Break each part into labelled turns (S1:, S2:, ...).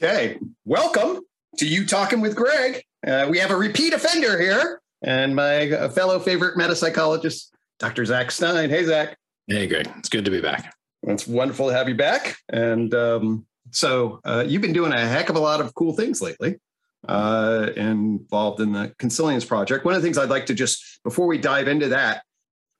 S1: Okay, welcome to UTOKing with Gregg. Uh, we have a repeat offender here, and my fellow favorite metapsychologist, Dr. Zak Stein. Hey, Zak.
S2: Hey, Gregg. It's good to be back.
S1: It's wonderful to have you back. And um, so uh, you've been doing a heck of a lot of cool things lately. Uh, involved in the Consilience project. One of the things I'd like to just before we dive into that,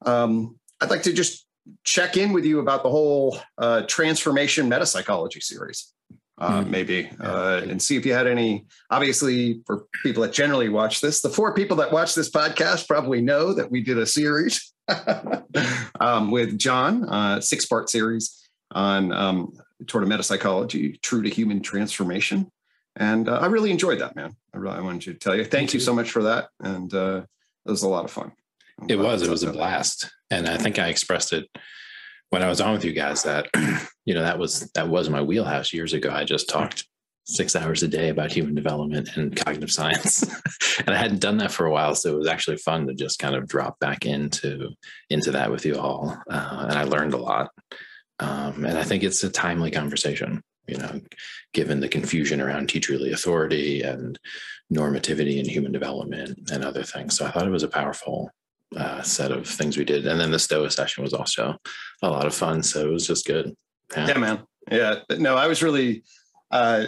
S1: um, I'd like to just check in with you about the whole uh, transformation metapsychology series uh, mm-hmm. maybe, uh, and see if you had any. Obviously, for people that generally watch this, the four people that watch this podcast probably know that we did a series um, with John, uh, six part series on um, toward a metapsychology, true to human transformation. And uh, I really enjoyed that, man. I really I wanted to tell you. Thank you so much for that. And uh, it was a lot of fun.
S2: I'm it was. It was a blast. And I think I expressed it when I was on with you guys that you know that was that was my wheelhouse years ago. I just talked six hours a day about human development and cognitive science, and I hadn't done that for a while, so it was actually fun to just kind of drop back into into that with you all, uh, and I learned a lot. Um, and I think it's a timely conversation, you know, given the confusion around teacherly authority and normativity and human development and other things. So I thought it was a powerful uh, set of things we did. And then the Stoa session was also a lot of fun. So it was just good.
S1: Yeah, yeah man. Yeah. No, I was really, uh,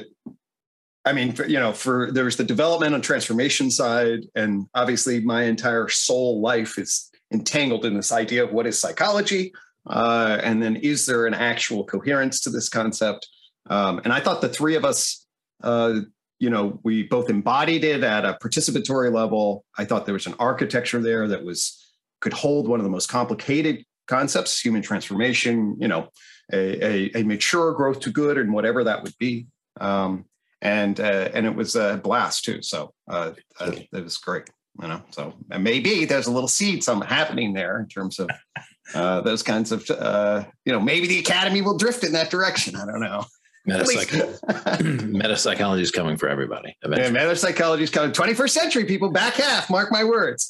S1: I mean, you know, for there was the development and transformation side, and obviously my entire soul life is entangled in this idea of what is psychology, uh, and then is there an actual coherence to this concept? Um, and I thought the three of us, uh, you know, we both embodied it at a participatory level. I thought there was an architecture there that was could hold one of the most complicated concepts, human transformation, you know, a, a, a mature growth to good and whatever that would be. Um, and uh, and it was a blast too. So uh, uh, it was great, you know. So maybe there's a little seed some happening there in terms of uh, those kinds of, uh, you know, maybe the academy will drift in that direction. I don't know.
S2: Metapsych- metapsychology is coming for everybody.
S1: Eventually. Yeah, metapsychology is coming. 21st century people, back half. Mark my words.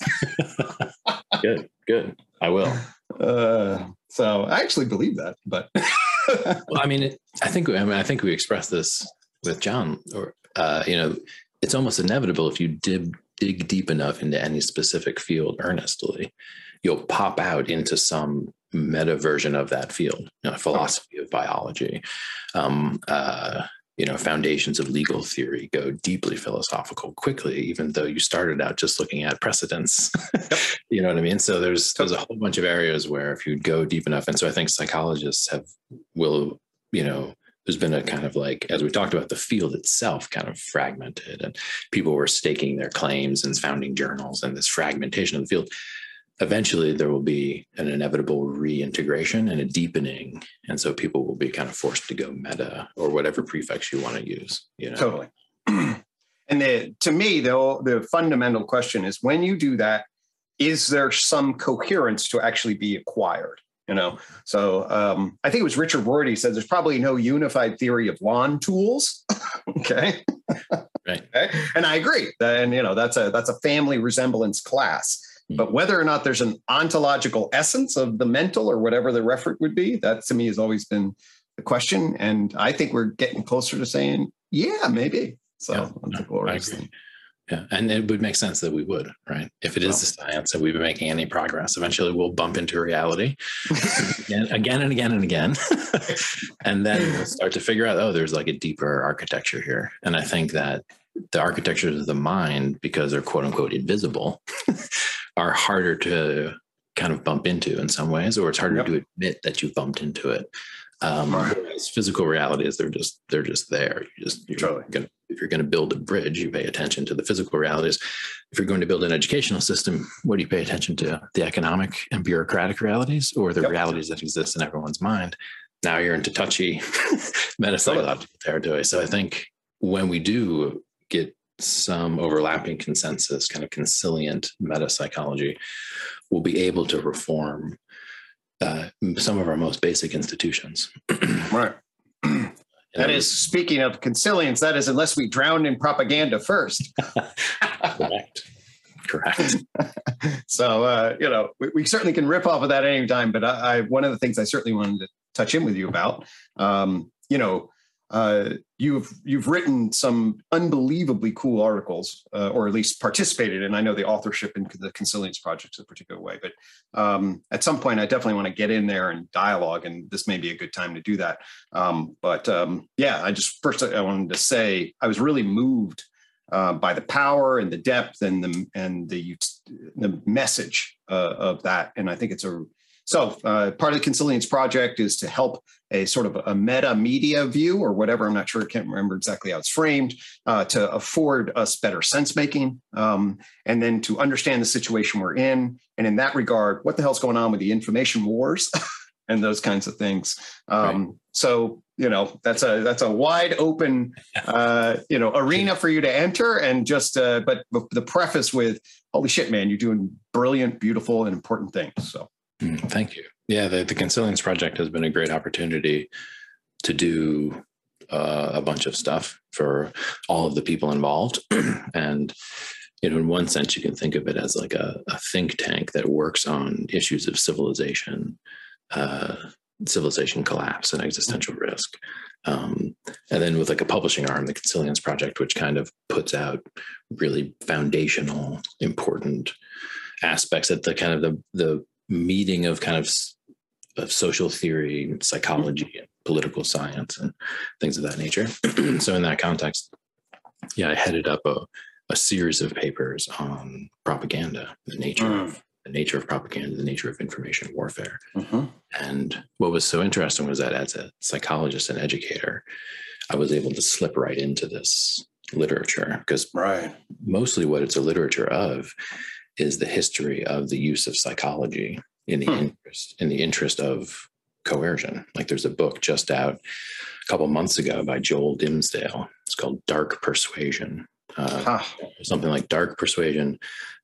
S2: good, good. I will.
S1: Uh, so I actually believe that, but
S2: well, I mean, I think I mean I think we expressed this with John, or uh, you know, it's almost inevitable if you dig dig deep enough into any specific field earnestly, you'll pop out into some meta version of that field, you know, philosophy of biology, um, uh, you know, foundations of legal theory go deeply philosophical quickly, even though you started out just looking at precedents. you know what I mean? So there's there's a whole bunch of areas where if you go deep enough, and so I think psychologists have will, you know, there's been a kind of like, as we talked about, the field itself kind of fragmented, and people were staking their claims and founding journals, and this fragmentation of the field eventually there will be an inevitable reintegration and a deepening. And so people will be kind of forced to go meta or whatever prefix you want to use you know?
S1: Totally. And the, to me the, the fundamental question is when you do that is there some coherence to actually be acquired you know? So um, i think it was richard rorty said there's probably no unified theory of lawn tools. Okay. Right. Okay? and i agree. And you know that's a that's a family resemblance class but hmm. whether or not there's an ontological essence of the mental or whatever the referent would be, that to me has always been the question. And I think we're getting closer to saying, yeah, maybe. So yeah, that's a glorious thing.
S2: Yeah, and it would make sense that we would, right? If it is the science that we've been making any progress, eventually we'll bump into reality again, again and again and again, and then we'll start to figure out, oh, there's like a deeper architecture here. And I think that the architectures of the mind, because they're quote unquote invisible, are harder to kind of bump into in some ways, or it's harder yep. to admit that you've bumped into it. Um, right. physical realities, they're just they're just there. You just you're totally. gonna if you're going to build a bridge, you pay attention to the physical realities. If you're going to build an educational system, what do you pay attention to? The economic and bureaucratic realities, or the yep. realities that exist in everyone's mind? Now you're into touchy metapsychological territory. So I think when we do get some overlapping consensus, kind of consilient meta psychology, will be able to reform uh, some of our most basic institutions.
S1: right. That is speaking of consilience. That is, unless we drown in propaganda first.
S2: Correct. Correct.
S1: so uh, you know, we, we, certainly can rip off of that any time. But I, I, one of the things I certainly wanted to touch in with you about, um, you know, uh, you've you've written some unbelievably cool articles, uh, or at least participated. And I know the authorship in the Consilience project in a particular way. But um, at some point, I definitely want to get in there and dialogue, and this may be a good time to do that. Um, but um, yeah, I just first I wanted to say I was really moved uh, by the power and the depth and the and the the message uh, of that. And I think it's a so uh, part of the Consilience project is to help a sort of a meta media view or whatever. I'm not sure. I can't remember exactly how it's framed uh, to afford us better sense making um, and then to understand the situation we're in. And in that regard, what the hell's going on with the information wars and those kinds of things. Um, right. So you know that's a that's a wide open uh, you know arena for you to enter and just uh, but the preface with holy shit man you're doing brilliant beautiful and important things so
S2: Mm, thank you. Yeah, the, the Consilience Project has been a great opportunity to do uh, a bunch of stuff for all of the people involved. and, you know, in one sense, you can think of it as like a, a think tank that works on issues of civilization, uh, civilization collapse and existential risk. Um, and then with like a publishing arm, the Consilience Project, which kind of puts out really foundational, important aspects at the kind of the the meeting of kind of of social theory, psychology, and political science, and things of that nature. so in that context, yeah, I headed up a, a series of papers on propaganda, the nature mm. of the nature of propaganda, the nature of information warfare. Mm-hmm. And what was so interesting was that as a psychologist and educator, I was able to slip right into this literature because
S1: right.
S2: mostly what it's a literature of is the history of the use of psychology in the hmm. interest in the interest of coercion. Like there's a book just out a couple months ago by Joel Dimsdale. It's called Dark Persuasion. Uh, huh. Something like Dark Persuasion,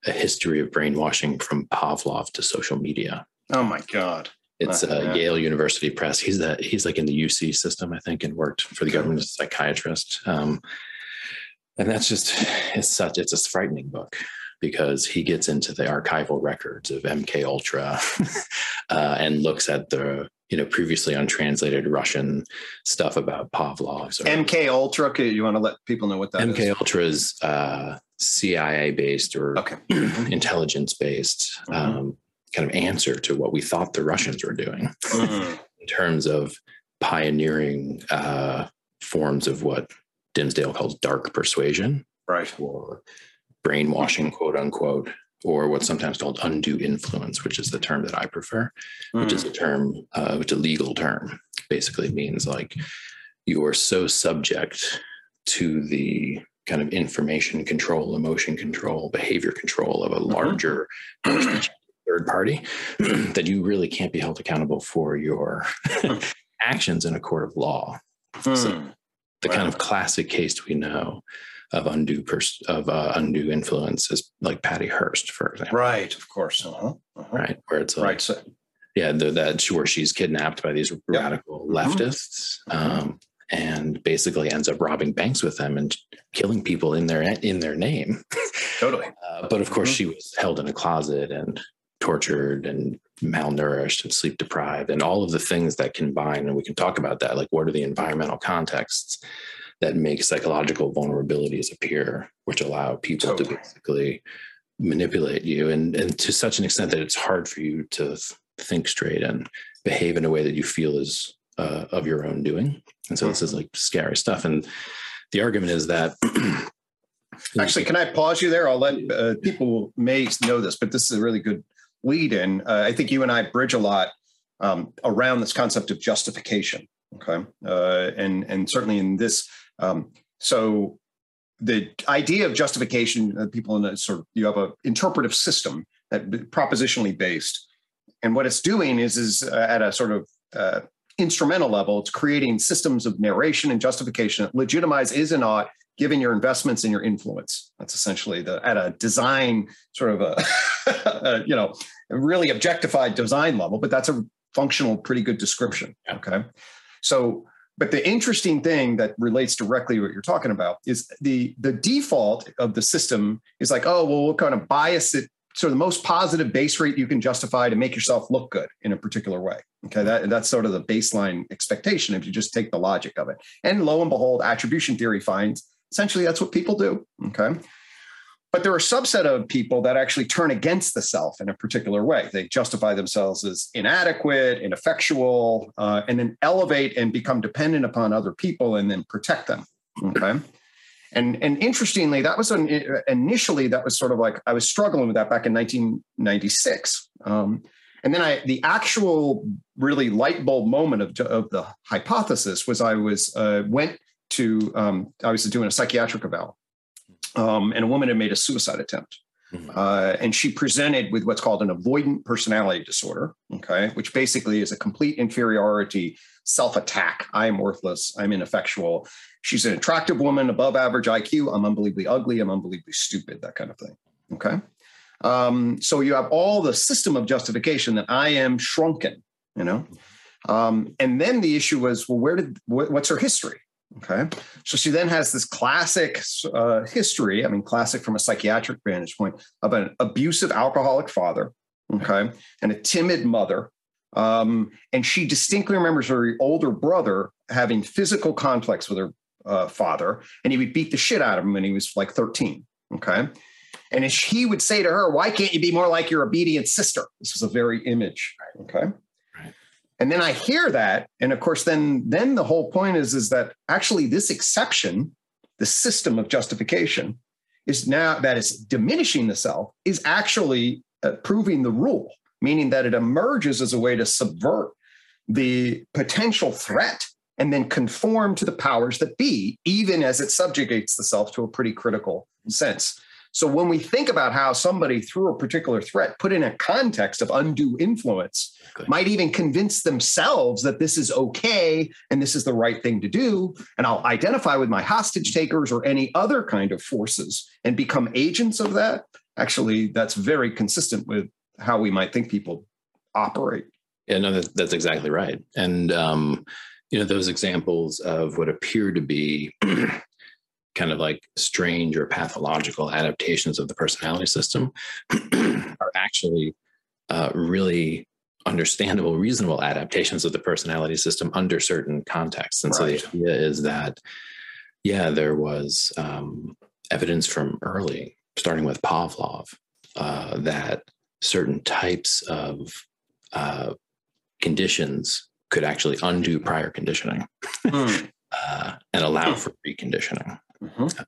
S2: a history of brainwashing from Pavlov to social media.
S1: Oh my God.
S2: It's uh, yeah. Yale University Press. He's that he's like in the UC system, I think, and worked for the government as a psychiatrist. Um, and that's just it's such it's a frightening book because he gets into the archival records of MK Ultra uh, and looks at the you know previously untranslated Russian stuff about Pavlov's.
S1: MK Ultra. Okay, You want to let people know what that
S2: MK is? Ultra is uh, CIA based or okay. intelligence based mm-hmm. um, kind of answer to what we thought the Russians were doing mm-hmm. in terms of pioneering uh, forms of what Dimsdale calls dark persuasion,
S1: right?
S2: Or brainwashing, quote unquote, or what's sometimes called undue influence, which is the term that I prefer, mm. which is hmm. a term, uh, which a legal term, basically means like you are so subject to the kind of information control, emotion control, behavior control of a mm-hmm. larger mm-hmm. third party that you really can't be held accountable for your hmm. actions in a court of law. Mm. So the wow. kind of classic case we know of undue pers- of uh, undue influences, like Patty Hearst, for example.
S1: Right, of course. Uh-huh.
S2: Uh-huh. Right, where it's like,
S1: right. So,
S2: yeah, the, that where she's kidnapped by these radical mm-hmm. leftists, um, and basically ends up robbing banks with them and killing people in their in their name.
S1: Totally.
S2: Uh, but of course, mm-hmm. she was held in a closet and tortured and malnourished and sleep deprived and all of the things that combine and we can talk about that like what are the environmental contexts that make psychological vulnerabilities appear, which allow people totally. to basically manipulate you and, and to such an extent that it's hard for you to think straight and behave in a way that you feel is uh, of your own doing. And so mm-hmm. this is like scary stuff. And the argument is that
S1: Actually, can I pause you there? I'll let uh, people may know this, but this is a really good lead in. Uh, I think you and I bridge a lot um, around this concept of justification. Okay, uh, and and certainly in this um, so the idea of justification, uh, people in a sort of you have an interpretive system that propositionally based, and what it's doing is is uh, at a sort of uh, instrumental level, it's creating systems of narration and justification that legitimize is and ought given your investments and your influence. That's essentially the at a design sort of a, a you know really objectified design level, but that's a functional, pretty good description. Okay, so but the interesting thing that relates directly to what you're talking about is the the default of the system is like, oh, well, we'll kind of bias it sort of the most positive base rate you can justify to make yourself look good in a particular way. Okay, that, that's sort of the baseline expectation if you just take the logic of it. And lo and behold, attribution theory finds essentially that's what people do. Okay. But there are a subset of people that actually turn against the self in a particular way. They justify themselves as inadequate, ineffectual, uh, and then elevate and become dependent upon other people and then protect them. Okay. And, and interestingly, that was an, initially that was sort of like I was struggling with that back in 1996. Um, and then I, the actual really light bulb moment of, of the hypothesis was I was uh, went to um, I was doing a psychiatric eval, um, and a woman had made a suicide attempt. Mm-hmm. Uh, and she presented with what's called an avoidant personality disorder, okay, which basically is a complete inferiority, self attack. I am worthless. I'm ineffectual. She's an attractive woman, above average IQ. I'm unbelievably ugly. I'm unbelievably stupid, that kind of thing. Okay. Um, so you have all the system of justification that I am shrunken, you know. Um, and then the issue was, well, where did what's her history? Okay. So she then has this classic uh, history, I mean, classic from a psychiatric vantage point, of an abusive alcoholic father, okay, and a timid mother. Um, and she distinctly remembers her older brother having physical conflicts with her uh, father, and he would beat the shit out of him when he was like 13. Okay. And he would say to her, Why can't you be more like your obedient sister? This was a very image. Okay and then i hear that and of course then then the whole point is is that actually this exception the system of justification is now that is diminishing the self is actually uh, proving the rule meaning that it emerges as a way to subvert the potential threat and then conform to the powers that be even as it subjugates the self to a pretty critical sense so when we think about how somebody through a particular threat put in a context of undue influence Good. might even convince themselves that this is okay and this is the right thing to do and I'll identify with my hostage takers or any other kind of forces and become agents of that actually that's very consistent with how we might think people operate
S2: yeah no that, that's exactly right and um you know those examples of what appear to be kind of like strange or pathological adaptations of the personality system are actually uh, really understandable, reasonable adaptations of the personality system under certain contexts. And right. so the idea is that, yeah, there was um, evidence from early, starting with Pavlov, uh, that certain types of uh, conditions could actually undo prior conditioning mm. and allow for reconditioning. Mm-hmm.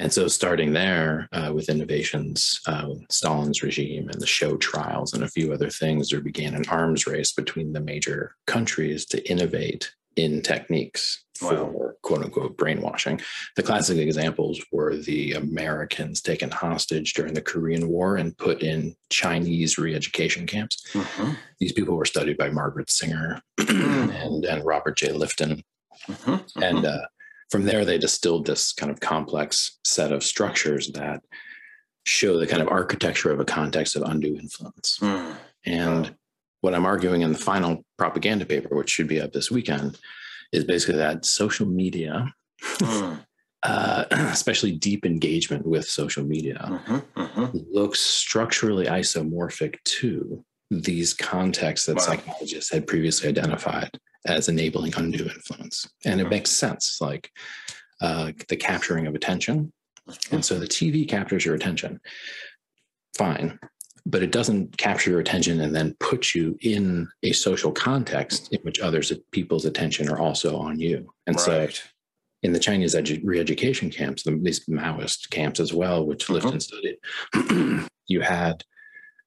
S2: And so, starting there uh, with innovations, uh, Stalin's regime and the show trials and a few other things, there began an arms race between the major countries to innovate in techniques for wow. quote unquote brainwashing. The classic examples were the Americans taken hostage during the Korean War and put in Chinese re education camps. Mm-hmm. These people were studied by Margaret Singer and, and Robert J. Lifton. Mm-hmm. And uh, from there, they distilled this kind of complex set of structures that show the kind of architecture of a context of undue influence. Mm. And what I'm arguing in the final propaganda paper, which should be up this weekend, is basically that social media, mm. uh, especially deep engagement with social media, mm-hmm, mm-hmm. looks structurally isomorphic to these contexts that wow. psychologists had previously identified as enabling undue influence. And it makes sense, like uh, the capturing of attention. And so the TV captures your attention. Fine. But it doesn't capture your attention and then put you in a social context in which others people's attention are also on you. And right. so in the Chinese edu- re-education camps, the, these Maoist camps as well, which mm-hmm. Lifton studied, you had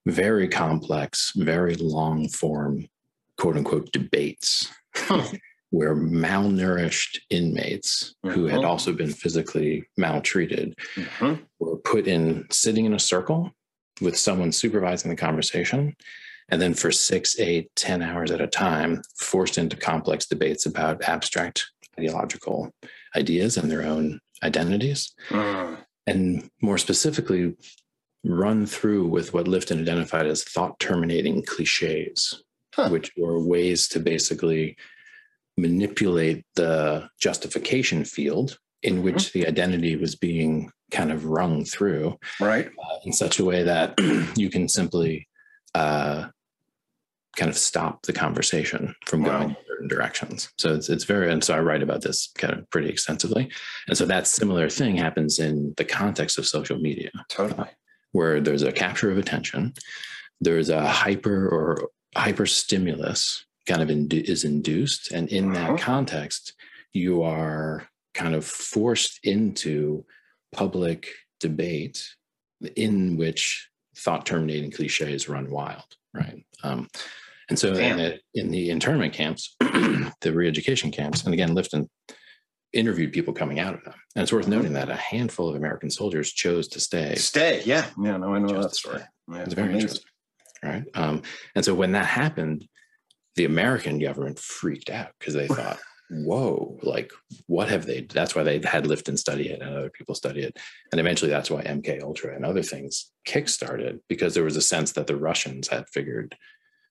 S2: very complex, very long form, quote unquote, debates where malnourished inmates mm-hmm. who had mm-hmm. also been physically maltreated mm-hmm. were put in sitting in a circle with someone supervising the conversation and then for six eight ten hours at a time forced into complex debates about abstract ideological ideas and their own identities mm. and more specifically run through with what lifton identified as thought terminating cliches huh. which were ways to basically manipulate the justification field in which mm-hmm. the identity was being kind of rung through
S1: right
S2: uh, in such a way that you can simply uh, kind of stop the conversation from wow. going in certain directions. So it's it's very and so I write about this kind of pretty extensively. And so that similar thing happens in the context of social media.
S1: Totally. Uh,
S2: where there's a capture of attention, there's a hyper or hyper stimulus kind of indu- is induced and in uh-huh. that context you are kind of forced into public debate in which thought terminating cliches run wild right um, and so in the, in the, internment camps, the re-education camps, and again, Lifton interviewed people coming out of them. And it's worth mm-hmm. noting that a handful of American soldiers chose to stay.
S1: Stay, yeah, yeah. No, I know that story.
S2: Yeah, it's very amazing. interesting, right? Um, and so when that happened, the American government freaked out because they thought, "Whoa! Like, what have they?" That's why they had Lifton study it and other people study it, and eventually that's why MK Ultra and other things kickstarted because there was a sense that the Russians had figured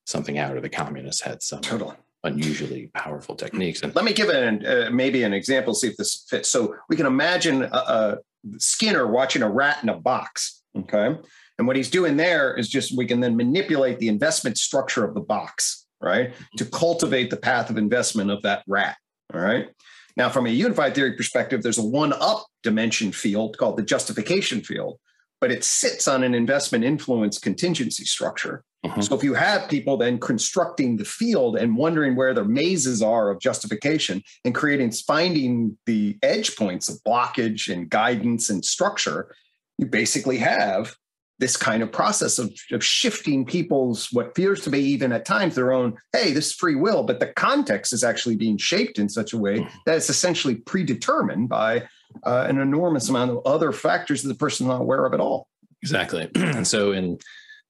S2: something out, or the communists had some totally. unusually powerful techniques.
S1: And let me give an, uh, maybe an example, see if this fits. So we can imagine a, a Skinner watching a rat in a box. Okay. And what he's doing there is just we can then manipulate the investment structure of the box, right? To cultivate the path of investment of that rat. All right. Now, from a unified theory perspective, there's a one up dimension field called the justification field, but it sits on an investment influence contingency structure. Uh-huh. So if you have people then constructing the field and wondering where the mazes are of justification and creating, finding the edge points of blockage and guidance and structure, you basically have this kind of process of, of shifting people's what appears to be even at times their own hey this is free will but the context is actually being shaped in such a way mm-hmm. that it's essentially predetermined by uh, an enormous amount of other factors that the person is not aware of at all.
S2: Exactly. And so in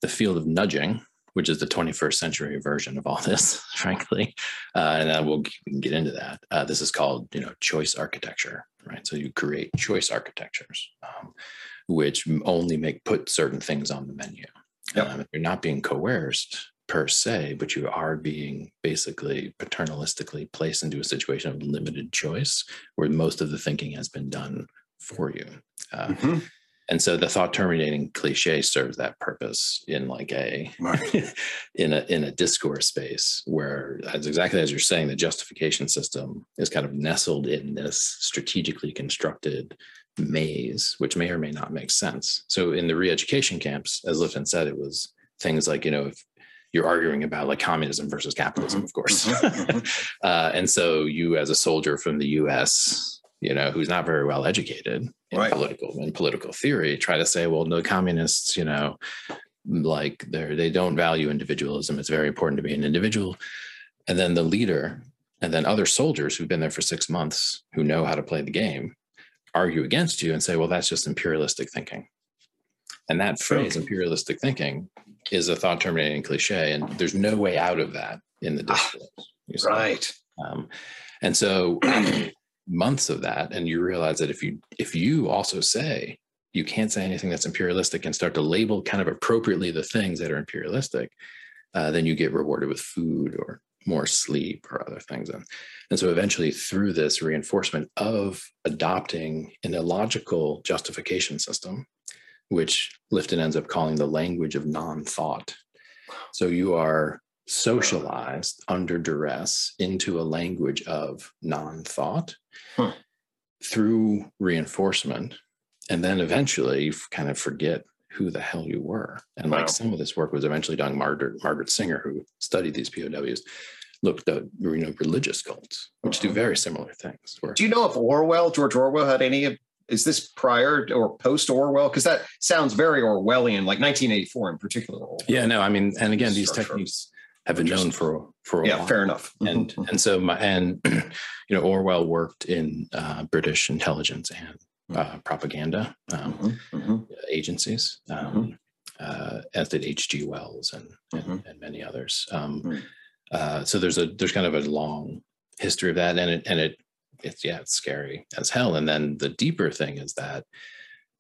S2: the field of nudging which is the 21st century version of all this frankly uh, and uh, we'll get into that uh, this is called you know choice architecture right? So you create choice architectures. Um, which only make put certain things on the menu. Yep. Um, you're not being coerced per se, but you are being basically paternalistically placed into a situation of limited choice where most of the thinking has been done for you. Uh, mm-hmm. And so the thought terminating cliche serves that purpose in like a right. in a in a discourse space where as exactly as you're saying, the justification system is kind of nestled in this strategically constructed maze, which may or may not make sense. So in the re-education camps, as Lifton said, it was things like, you know, if you're arguing about like communism versus capitalism, mm-hmm. of course. Mm-hmm. mm-hmm. uh, and so you as a soldier from the US, you know, who's not very well educated in right. political in political theory, try to say, well, no communists, you know, like they're they don't value individualism. It's very important to be an individual. And then the leader and then other soldiers who've been there for six months who know how to play the game argue against you and say, well, that's just imperialistic thinking. And that phrase, imperialistic thinking, is a thought terminating cliche. And there's no way out of that in the ah,
S1: right. Um,
S2: and so months of that, and you realize that if you if you also say you can't say anything that's imperialistic and start to label kind of appropriately the things that are imperialistic, uh, then you get rewarded with food or more sleep or other things. And, and so eventually, through this reinforcement of adopting an illogical justification system, which Lifton ends up calling the language of non thought. So you are socialized under duress into a language of non thought huh. Hmm. through reinforcement. And then eventually you kind of forget who the hell you were. And wow. like some of this work was eventually done. Margaret Margaret Singer, who studied these POWs, looked at you know religious cults, which do very similar things.
S1: Where, do you know if Orwell, George Orwell, had any of? Is this prior or post Orwell? Because that sounds very Orwellian, like 1984 in particular. Orwell.
S2: Yeah, no, I mean, and again, these techniques have been known for for a
S1: yeah,
S2: while.
S1: fair enough.
S2: And mm-hmm. and so my and you know Orwell worked in uh, British intelligence and uh, propaganda um, mm-hmm, mm-hmm. agencies, um, mm-hmm. uh, as did H.G. Wells and, and, and, many others. Um, mm. uh, so there's a there's kind of a long history of that, and it and it it's yeah it's scary as hell. And then the deeper thing is that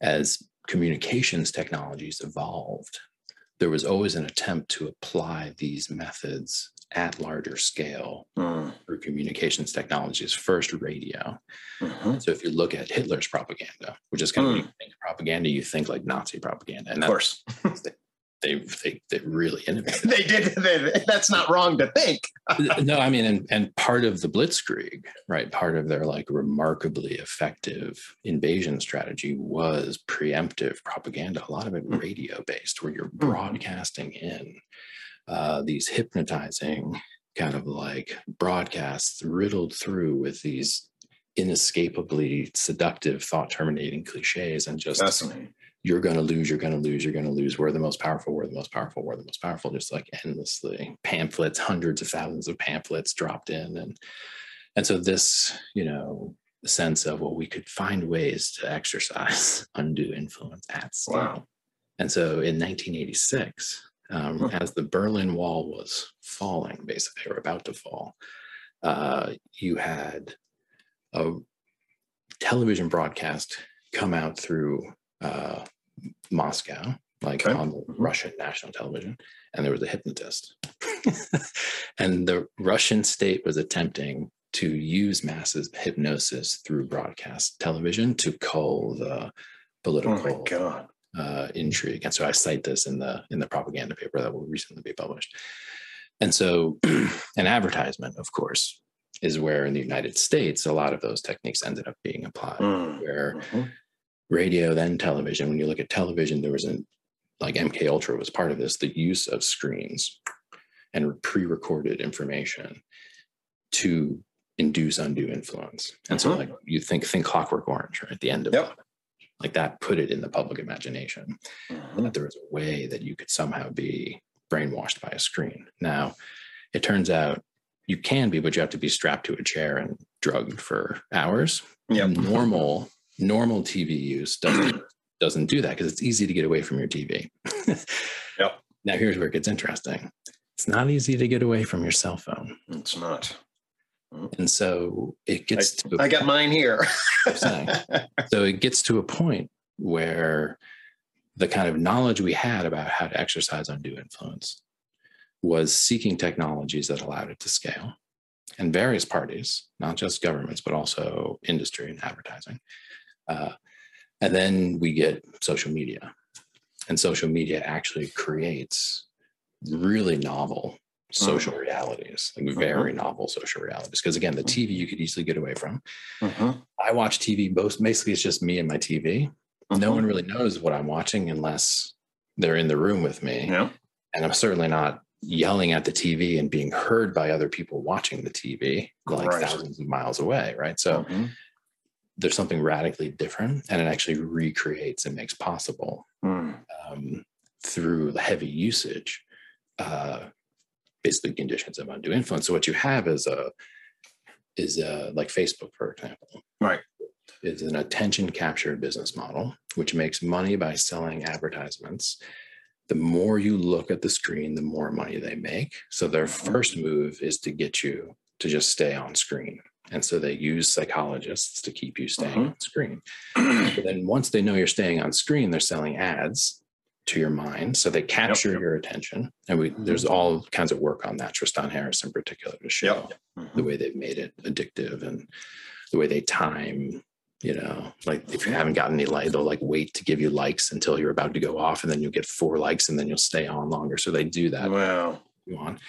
S2: as communications technologies evolved, there was always an attempt to apply these methods at larger scale
S1: Mm.
S2: through communications technologies, first radio.
S1: Mhm.
S2: So if you look at Hitler's propaganda, which is kind of when
S1: Mm.
S2: you think propaganda, you think like Nazi propaganda. And
S1: Of course,
S2: they, they they really innovated.
S1: they did. They, that's not wrong to think.
S2: no, I mean, and, and part of the Blitzkrieg, right? Part of their like remarkably effective invasion strategy was preemptive propaganda. A lot of it
S1: Mm.
S2: radio based, where you're broadcasting in uh, these hypnotizing kind of like broadcasts riddled through with these inescapably seductive thought terminating cliches and just
S1: Fascinating.
S2: You're going to lose, you're going to lose, you're going to lose. We're the most powerful, we're the most powerful, we're the most powerful, just like endlessly. Pamphlets, hundreds of thousands of pamphlets dropped in. And and so this, you know, sense of well, we could find ways to exercise undue influence at scale.
S1: Wow.
S2: And so in 1986, um,
S1: Huh.
S2: as the Berlin Wall was falling, basically, or about to fall, uh, you had a television broadcast come out through uh, Moscow, like
S1: Okay.
S2: on the
S1: Mhm.
S2: Russian national television, and there was a hypnotist. and the Russian state was attempting to use masses hypnosis through broadcast television to cull the
S1: Oh
S2: political
S1: my god.
S2: uh, intrigue. And so I cite this in the in the propaganda paper that will recently be published. And so an advertisement, of course, is where in the United States a lot of those techniques ended up being applied.
S1: Mm.
S2: Where
S1: Mhm.
S2: Radio, then television. When you look at television, there was an like MK Ultra was part of this, the use of screens and pre-recorded information to induce undue influence. And so
S1: Mhm.
S2: like you think think Clockwork Orange, right? At the end of
S1: Yep.
S2: it. Like that put it in the public imagination
S1: Mhm.
S2: that there was a way that you could somehow be brainwashed by a screen. Now, it turns out you can be, but you have to be strapped to a chair and drugged for hours.
S1: Yeah.
S2: Normal normal TV use doesn't doesn't do that because it's easy to get away from your TV.
S1: Yep.
S2: Now here's where it gets interesting. It's not easy to get away from your cell phone.
S1: It's not. Mm.
S2: And so it gets to a
S1: I got mine here.
S2: so it gets to a point where the kind of knowledge we had about how to exercise undue influence was seeking technologies that allowed it to scale and various parties not just governments but also industry and advertising uh, and then we get social media and social media actually creates really novel social realities like very novel social realities because again the tv you could easily get away from
S1: Mhm.
S2: I watch TV most basically it's just me and my TV. No
S1: Mhm.
S2: one really knows what I'm watching unless they're in the room with me.
S1: Yeah.
S2: And I'm certainly not yelling at the TV and being heard by other people watching the TV like
S1: Right.
S2: thousands of miles away. Right. So. There's something radically different and it actually recreates and makes possible
S1: Mm.
S2: um, through the heavy usage, uh, basically conditions of undue influence. So what you have is a is a, like Facebook, for example,
S1: Right.
S2: is an attention captured business model, which makes money by selling advertisements. The more you look at the screen, the more money they make. So their first move is to get you to just stay on screen. And so they use psychologists to keep you staying
S1: Mhm.
S2: on screen. But then once they know you're staying on screen, they're selling ads to your mind. So they capture
S1: yep.
S2: your attention. And we there's all kinds of work on that, Tristan Harris in particular, to show
S1: Mhm.
S2: the way they've made it addictive and the way they time, you know, like if you haven't gotten any light, they'll like wait to give you likes until you're about to go off and then you'll get four likes and then you'll stay on longer. So they do that
S1: Wow.
S2: you on.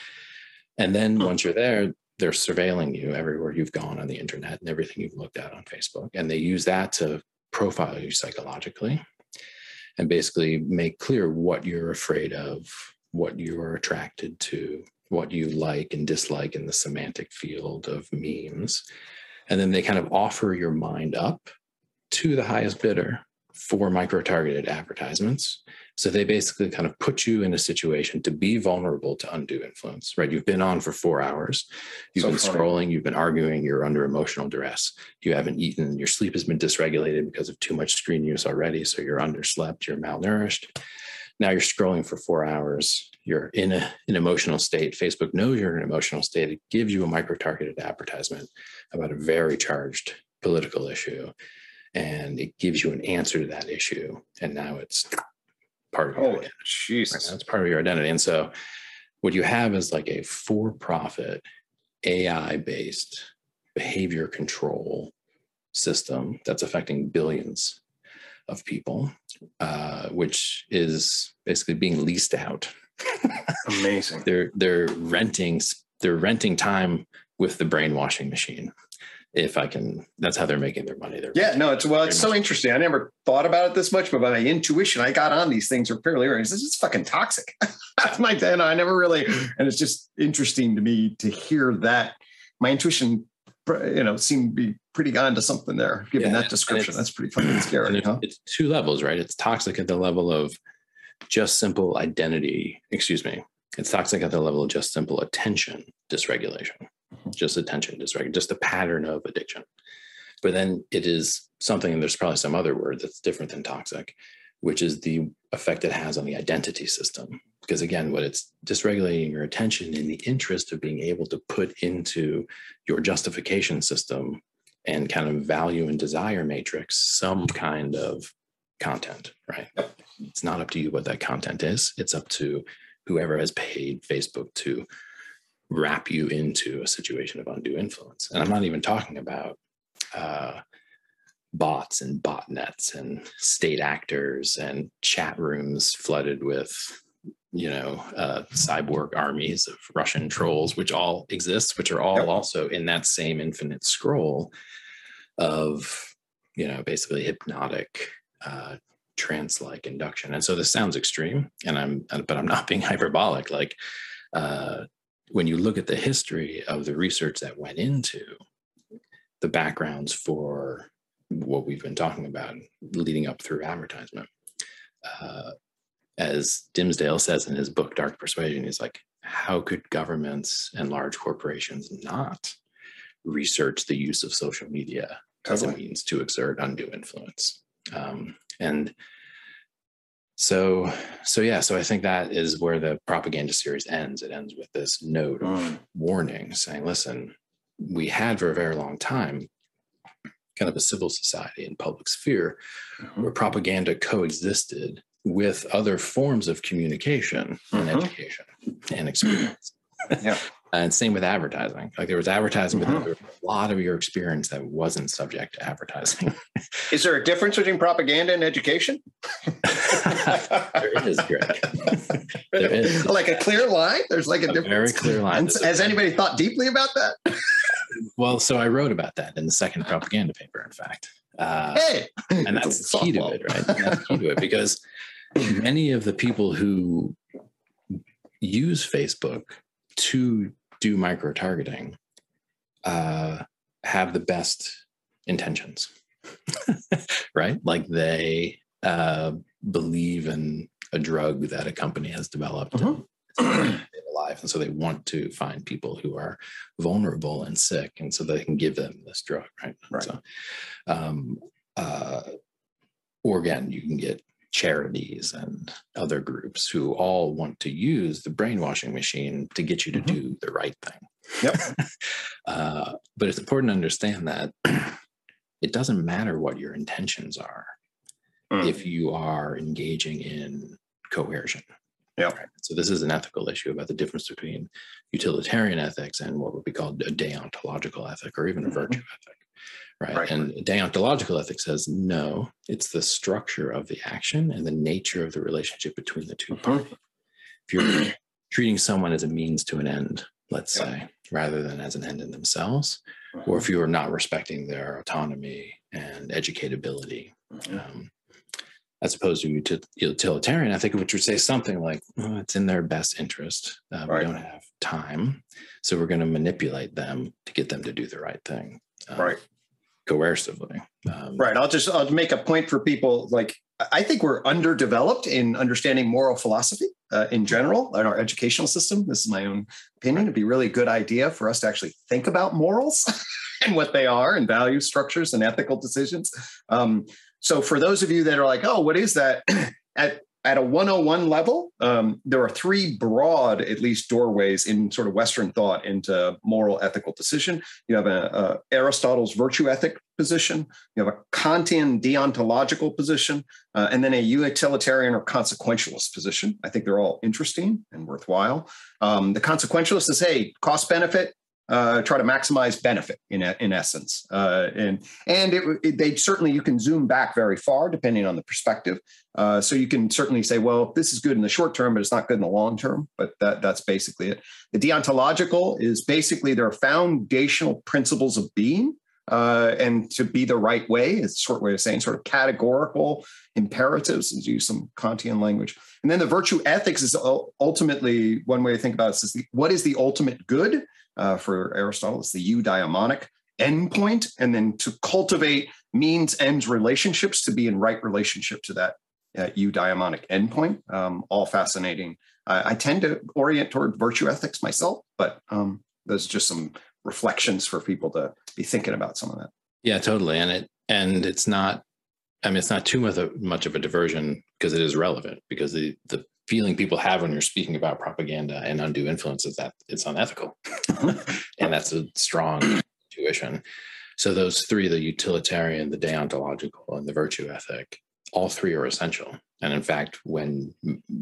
S2: And then once you're there, they're surveilling you everywhere you've gone on the internet and everything you've looked at on Facebook. And they use that to profile you psychologically and basically make clear what you're afraid of, what you're attracted to, what you like and dislike in the semantic field of memes. And then they kind of offer your mind up to the highest bidder for micro targeted advertisements. So they basically kind of put you in a situation to be vulnerable to undue influence, right? You've been on for four hours, you've
S1: So
S2: been
S1: funny.
S2: scrolling, you've been arguing, you're under emotional duress, you haven't eaten, your sleep has been dysregulated because of too much screen use already. So you're underslept, you're malnourished. Now you're scrolling for four hours, you're in a, an emotional state. Facebook knows you're in an emotional state. It gives you a micro targeted advertisement about a very charged political issue. And it gives you an answer to that issue. And now it's part of your
S1: Holy
S2: identity. Right?
S1: Jesus.
S2: That's part of your identity. And so what you have is like a for-profit AI based behavior control system that's affecting billions of people, uh, which is basically being leased out.
S1: Amazing.
S2: they're they're renting they're renting time with the brainwashing machine. If I can, that's how they're making their money. They're
S1: yeah, no, it's well, it's so interesting. I never thought about it this much, but by my intuition, I got on these things fairly early. This is fucking toxic. that's my and I never really, and it's just interesting to me to hear that. My intuition, you know, seemed to be pretty on to something there, given yeah, that description. That's pretty fucking scary.
S2: Huh? It's two levels, right? It's toxic at the level of just simple identity, excuse me. It's toxic at the level of just simple attention dysregulation. Just attention just a pattern of addiction. But then it is something, and there's probably some other word that's different than toxic, which is the effect it has on the identity system. Because again, what it's dysregulating your attention in the interest of being able to put into your justification system and kind of value and desire matrix some kind of content, right? It's not up to you what that content is. It's up to whoever has paid Facebook to wrap you into a situation of undue influence. And I'm not even talking about uh, bots and botnets and state actors and chat rooms flooded with you know uh, cyborg armies of russian trolls which all exist which are all yep. also in that same infinite scroll of you know basically hypnotic uh, trance-like induction and so this sounds extreme and i'm but i'm not being hyperbolic like uh, when you look at the history of the research that went into the backgrounds for what we've been talking about leading up through advertisement uh, as dimsdale says in his book dark persuasion he's like how could governments and large corporations not research the use of social media totally. as a means to exert undue influence um, and so so yeah so i think that is where the propaganda series ends it ends with this note of mm. warning saying listen we had for a very long time kind of a civil society and public sphere mm-hmm. where propaganda coexisted with other forms of communication mm-hmm. and education and experience yeah and same with advertising. Like there was advertising, mm-hmm. but there was a lot of your experience that wasn't subject to advertising.
S1: is there a difference between propaganda and education?
S2: there is, Gregg. there is.
S1: Like a clear line? There's like a, a difference.
S2: Very clear line.
S1: Has anybody thought deeply about that?
S2: well, so I wrote about that in the second propaganda paper, in fact.
S1: Uh, hey,
S2: and that's the key to it, right? That's the key to it because many of the people who use Facebook to do micro targeting uh, have the best intentions, right? Like they uh, believe in a drug that a company has developed uh-huh. and alive, and so they want to find people who are vulnerable and sick, and so they can give them this drug, right?
S1: Right.
S2: So, um, uh, or again, you can get charities and other groups who all want to use the brainwashing machine to get you to mm-hmm. do the right thing.
S1: Yep.
S2: uh, but it's important to understand that it doesn't matter what your intentions are mm. if you are engaging in coercion.
S1: Yeah. Right?
S2: So this is an ethical issue about the difference between utilitarian ethics and what would be called a deontological ethic or even a mm-hmm. virtue ethic. Right? right. And deontological ethics says no, it's the structure of the action and the nature of the relationship between the 2 mm-hmm. parties. If you're treating someone as a means to an end, let's yep. say, rather than as an end in themselves, mm-hmm. or if you are not respecting their autonomy and educatability, mm-hmm. um, as opposed to utilitarian ethic, which would say something like, oh, it's in their best interest. Uh, right. We don't have time. So we're going to manipulate them to get them to do the right thing.
S1: Um, right
S2: coercively.
S1: Um, right. I'll just I'll make a point for people. Like I think we're underdeveloped in understanding moral philosophy uh, in general in our educational system. This is my own opinion. It'd be really good idea for us to actually think about morals and what they are, and value structures and ethical decisions. Um, so for those of you that are like, oh, what is that? At at a 101 level, um, there are three broad, at least, doorways in sort of Western thought into moral ethical decision. You have a, a Aristotle's virtue ethic position, you have a Kantian deontological position, uh, and then a utilitarian or consequentialist position. I think they're all interesting and worthwhile. Um, the consequentialist is, hey, cost benefit, uh, try to maximize benefit in in essence. Uh, and and it, it, they certainly you can zoom back very far depending on the perspective. Uh, so you can certainly say, well, this is good in the short term, but it's not good in the long term. But that that's basically it. The deontological is basically there are foundational principles of being. Uh, and to be the right way is a short way of saying sort of categorical imperatives, to use some Kantian language. And then the virtue ethics is ultimately one way to think about this is what is the ultimate good? Uh, for Aristotle. It's the eudaimonic endpoint, and then to cultivate means ends relationships to be in right relationship to that uh, eudaimonic endpoint. Um, all fascinating. I, I, tend to orient toward virtue ethics myself, but um, there's just some reflections for people to be thinking about some of that.
S2: Yeah, totally. And it and it's not. I mean, it's not too much, much of a diversion because it is relevant because the the feeling people have when you're speaking about propaganda and undue influence is that it's unethical. and that's a strong intuition. So those three, the utilitarian, the deontological, and the virtue ethic, all three are essential. And in fact, when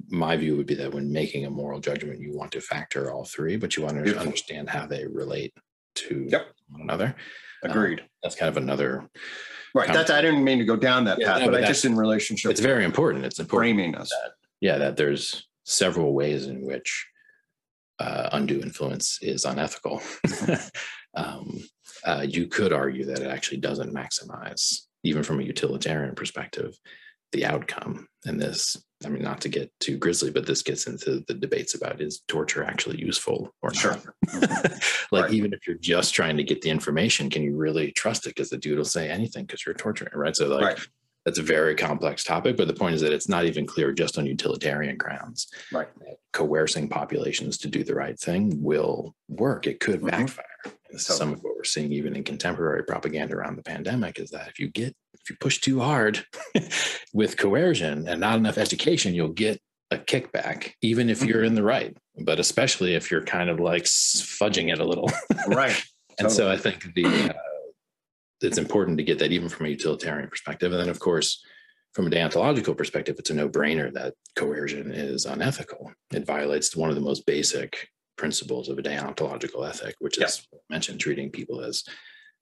S2: my view would be that when making a moral judgment, you want to factor all three, but you want to Beautiful. understand how they relate to yep. one another.
S1: Agreed. Um,
S2: that's kind of another
S1: right. That's I didn't mean to go down that yeah, path, no, but, but I just in relationship.
S2: It's very important. It's important.
S1: Framing us.
S2: That yeah, that there's several ways in which uh, undue influence is unethical. um, uh, you could argue that it actually doesn't maximize, even from a utilitarian perspective, the outcome. And this, I mean, not to get too grisly, but this gets into the debates about is torture actually useful or
S1: sure.
S2: not? like, right. even if you're just trying to get the information, can you really trust it? Because the dude will say anything because you're torturing, right? So, like, right that's a very complex topic but the point is that it's not even clear just on utilitarian grounds
S1: right
S2: coercing populations to do the right thing will work it could mm-hmm. backfire some of what we're seeing even in contemporary propaganda around the pandemic is that if you get if you push too hard with coercion and not enough education you'll get a kickback even if you're mm-hmm. in the right but especially if you're kind of like fudging it a little
S1: right
S2: and totally. so i think the uh, it's important to get that even from a utilitarian perspective. And then, of course, from a deontological perspective, it's a no brainer that coercion is unethical. It violates one of the most basic principles of a deontological ethic, which is yeah. mentioned treating people as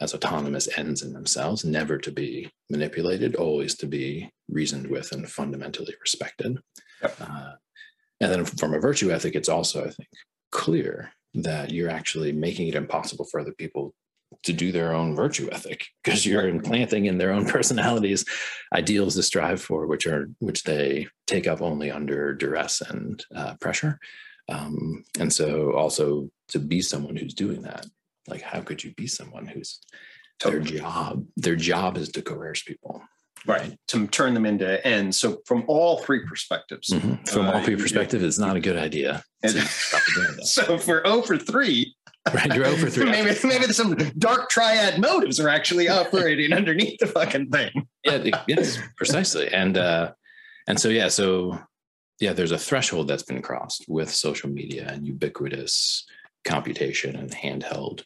S2: as autonomous ends in themselves, never to be manipulated, always to be reasoned with and fundamentally respected. Uh, and then from a virtue ethic, it's also, I think, clear that you're actually making it impossible for other people to do their own virtue ethic because you're implanting in their own personalities ideals to strive for which are which they take up only under duress and uh, pressure. Um, and so also to be someone who's doing that like how could you be someone who's totally. their job their job is to coerce people.
S1: Right. To turn them into ends. So from all three perspectives
S2: mm-hmm. from uh, all three perspectives it's not a good idea
S1: so for over 3
S2: Right, you're over three.
S1: maybe maybe some dark triad motives are actually operating underneath the fucking thing.
S2: yeah, yes, precisely. And uh, and so yeah, so yeah, there's a threshold that's been crossed with social media and ubiquitous computation and handheld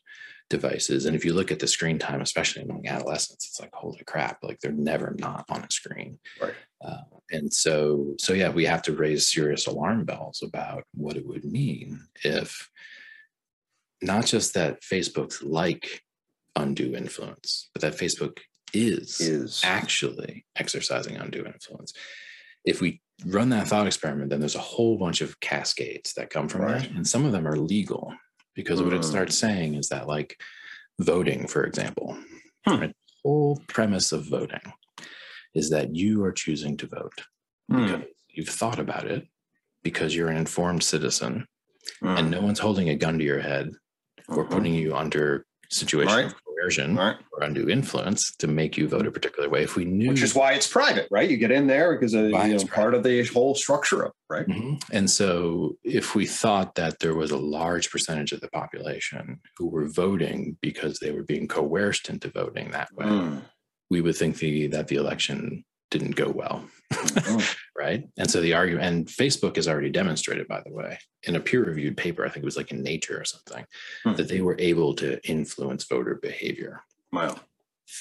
S2: devices. And if you look at the screen time, especially among adolescents, it's like holy crap, like they're never not on a screen.
S1: Right. Uh,
S2: and so so yeah, we have to raise serious alarm bells about what it would mean if not just that Facebook's like undue influence, but that Facebook is,
S1: is
S2: actually exercising undue influence. If we run that thought experiment, then there's a whole bunch of cascades that come from right. that. And some of them are legal because mm. what it hmm. starts saying is that, like voting, for example, hmm. the whole premise of voting is that you are choosing to vote hmm. because you've thought about it, because you're an informed citizen, and hmm. no one's holding a gun to your head or mm-hmm. putting you under situation right. of coercion right. or undue influence to make you vote a particular way. If we knew,
S1: which is why it's private, right? You get in there because of, you know, part of the whole structure of right.
S2: Mm-hmm. And so, if we thought that there was a large percentage of the population who were voting because they were being coerced into voting that way, mm. we would think the, that the election didn't go well. mm-hmm. right? And so the argument, and Facebook has already demonstrated, by the way, in a peer-reviewed paper, I think it was like in Nature or something, mm-hmm. that they were able to influence voter behavior.
S1: Wow.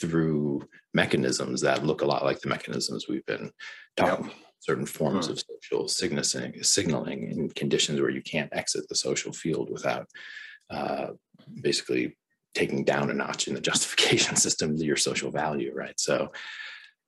S2: Through mechanisms that look a lot like the mechanisms we've been talking yep. certain forms mm-hmm. of social signaling, signaling in conditions where you can't exit the social field without uh, basically taking down a notch in the justification system to your social value, right? So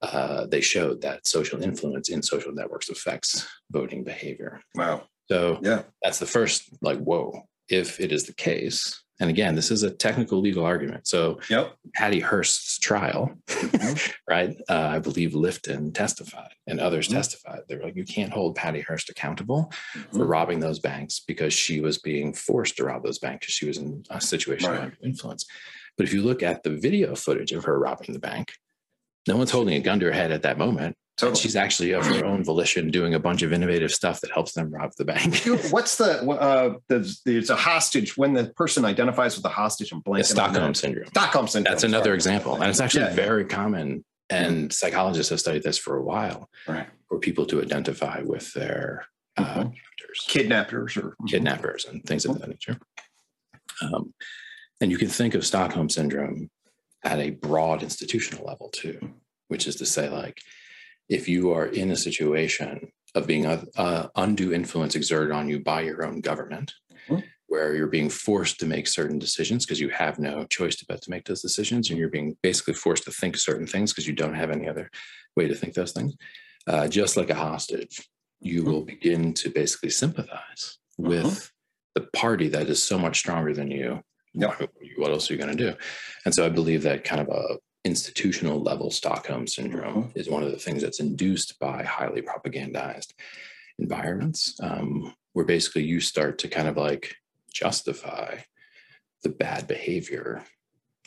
S2: uh, they showed that social influence in social networks affects voting behavior.
S1: Wow.
S2: So yeah, that's the first like, whoa, if it is the case, and again, this is a technical legal argument. So
S1: yep.
S2: Patty Hearst's trial, mm-hmm. right? Uh, I believe Lifton testified and others mm-hmm. testified. They were like, you can't hold Patty Hearst accountable mm-hmm. for robbing those banks because she was being forced to rob those banks because she was in a situation right. of influence. But if you look at the video footage of her robbing the bank, no one's holding a gun to her head at that moment. Totally. she's actually of her own volition doing a bunch of innovative stuff that helps them rob the bank.
S1: What's the uh the there's a hostage when the person identifies with the hostage and blank
S2: Stockholm syndrome.
S1: Stockholm syndrome.
S2: That's another Sorry. example. And it's actually yeah, very common. And psychologists have studied this for a while.
S1: Right.
S2: For people to identify with their uh, mm-hmm.
S1: kidnappers or
S2: kidnappers and things of that nature. Um, and you can think of Stockholm syndrome at a broad institutional level too, which is to say, like, if you are in a situation of being a, a undue influence exerted on you by your own government, mm-hmm. where you're being forced to make certain decisions because you have no choice but to make those decisions, and you're being basically forced to think certain things because you don't have any other way to think those things. Uh, just like a hostage, you mm-hmm. will begin to basically sympathize mm-hmm. with the party that is so much stronger than you.
S1: Yep.
S2: What else are you going to do? And so I believe that kind of a institutional level Stockholm syndrome mm-hmm. is one of the things that's induced by highly propagandized environments, um, where basically you start to kind of like justify the bad behavior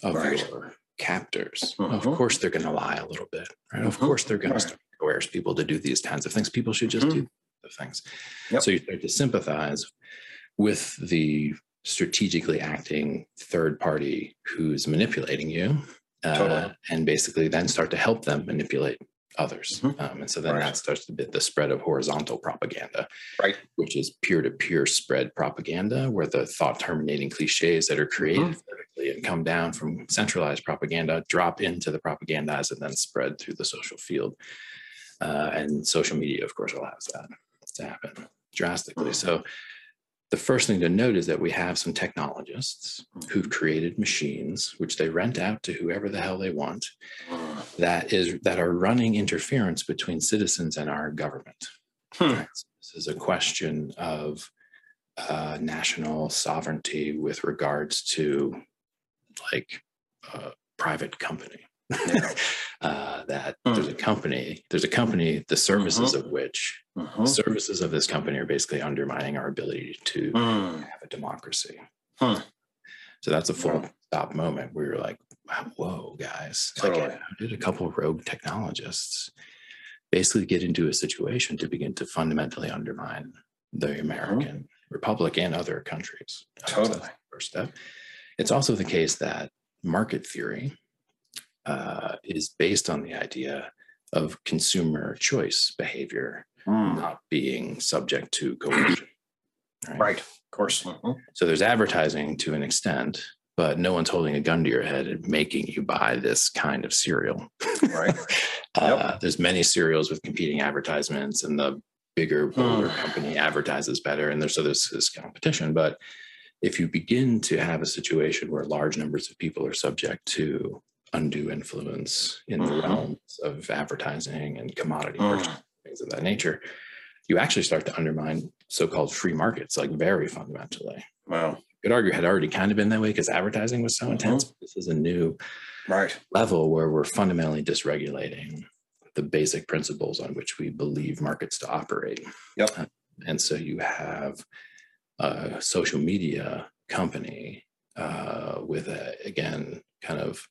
S2: of right. your captors. Mm-hmm. Of course, they're going to lie a little bit, right? Mm-hmm. Of course, they're going right. to coerce people to do these kinds of things. People should just do mm-hmm. the things. Yep. So you start to sympathize with the strategically acting third party who's manipulating you totally. Uh, and basically then start to help them manipulate others. Mm-hmm. Um, and so then right. that starts to be the spread of horizontal propaganda,
S1: right?
S2: Which is peer to peer spread propaganda, where the thought terminating cliches that are created mm-hmm. vertically and come down from centralized propaganda drop into the propagandized and then spread through the social field. Uh, and social media, of course, allows that to happen drastically. Mm-hmm. So the first thing to note is that we have some technologists who've mm-hmm. created machines which they rent out to whoever the hell they want that is that are running interference between citizens and our government hmm. this is a question of uh, national sovereignty with regards to like a private company uh, that mm. there's a company, there's a company, the services mm-hmm. of which the services of this company are basically undermining our ability to mm. have a democracy. Mm. So that's a full stop moment where you're like, whoa, guys. Totally. Like, how did a couple of rogue technologists basically get into a situation to begin to fundamentally undermine the. American mm-hmm. Republic and other countries?
S1: Totally.
S2: first step. It's also the case that market theory uh, is based on the idea of consumer choice behavior mm. not being subject to coercion.
S1: Right, right. of course. Mm-hmm.
S2: So there's advertising to an extent, but no one's holding a gun to your head and making you buy this kind of cereal.
S1: Right.
S2: uh, yep. There's many cereals with competing advertisements, and the bigger, bolder mm. company advertises better, and there's so there's this competition. But if you begin to have a situation where large numbers of people are subject to undue influence in the mm-hmm. realms of advertising and commodity mm. things of that nature, you actually start to undermine so-called free markets, like very fundamentally.
S1: Wow.
S2: Could argue had already kind of been that way because advertising was so mm-hmm. intense. This is a new
S1: right
S2: level where we're fundamentally dysregulating the basic principles on which we believe markets to operate.
S1: Yep.
S2: Uh, and so you have a social media company uh, with a, again, kind of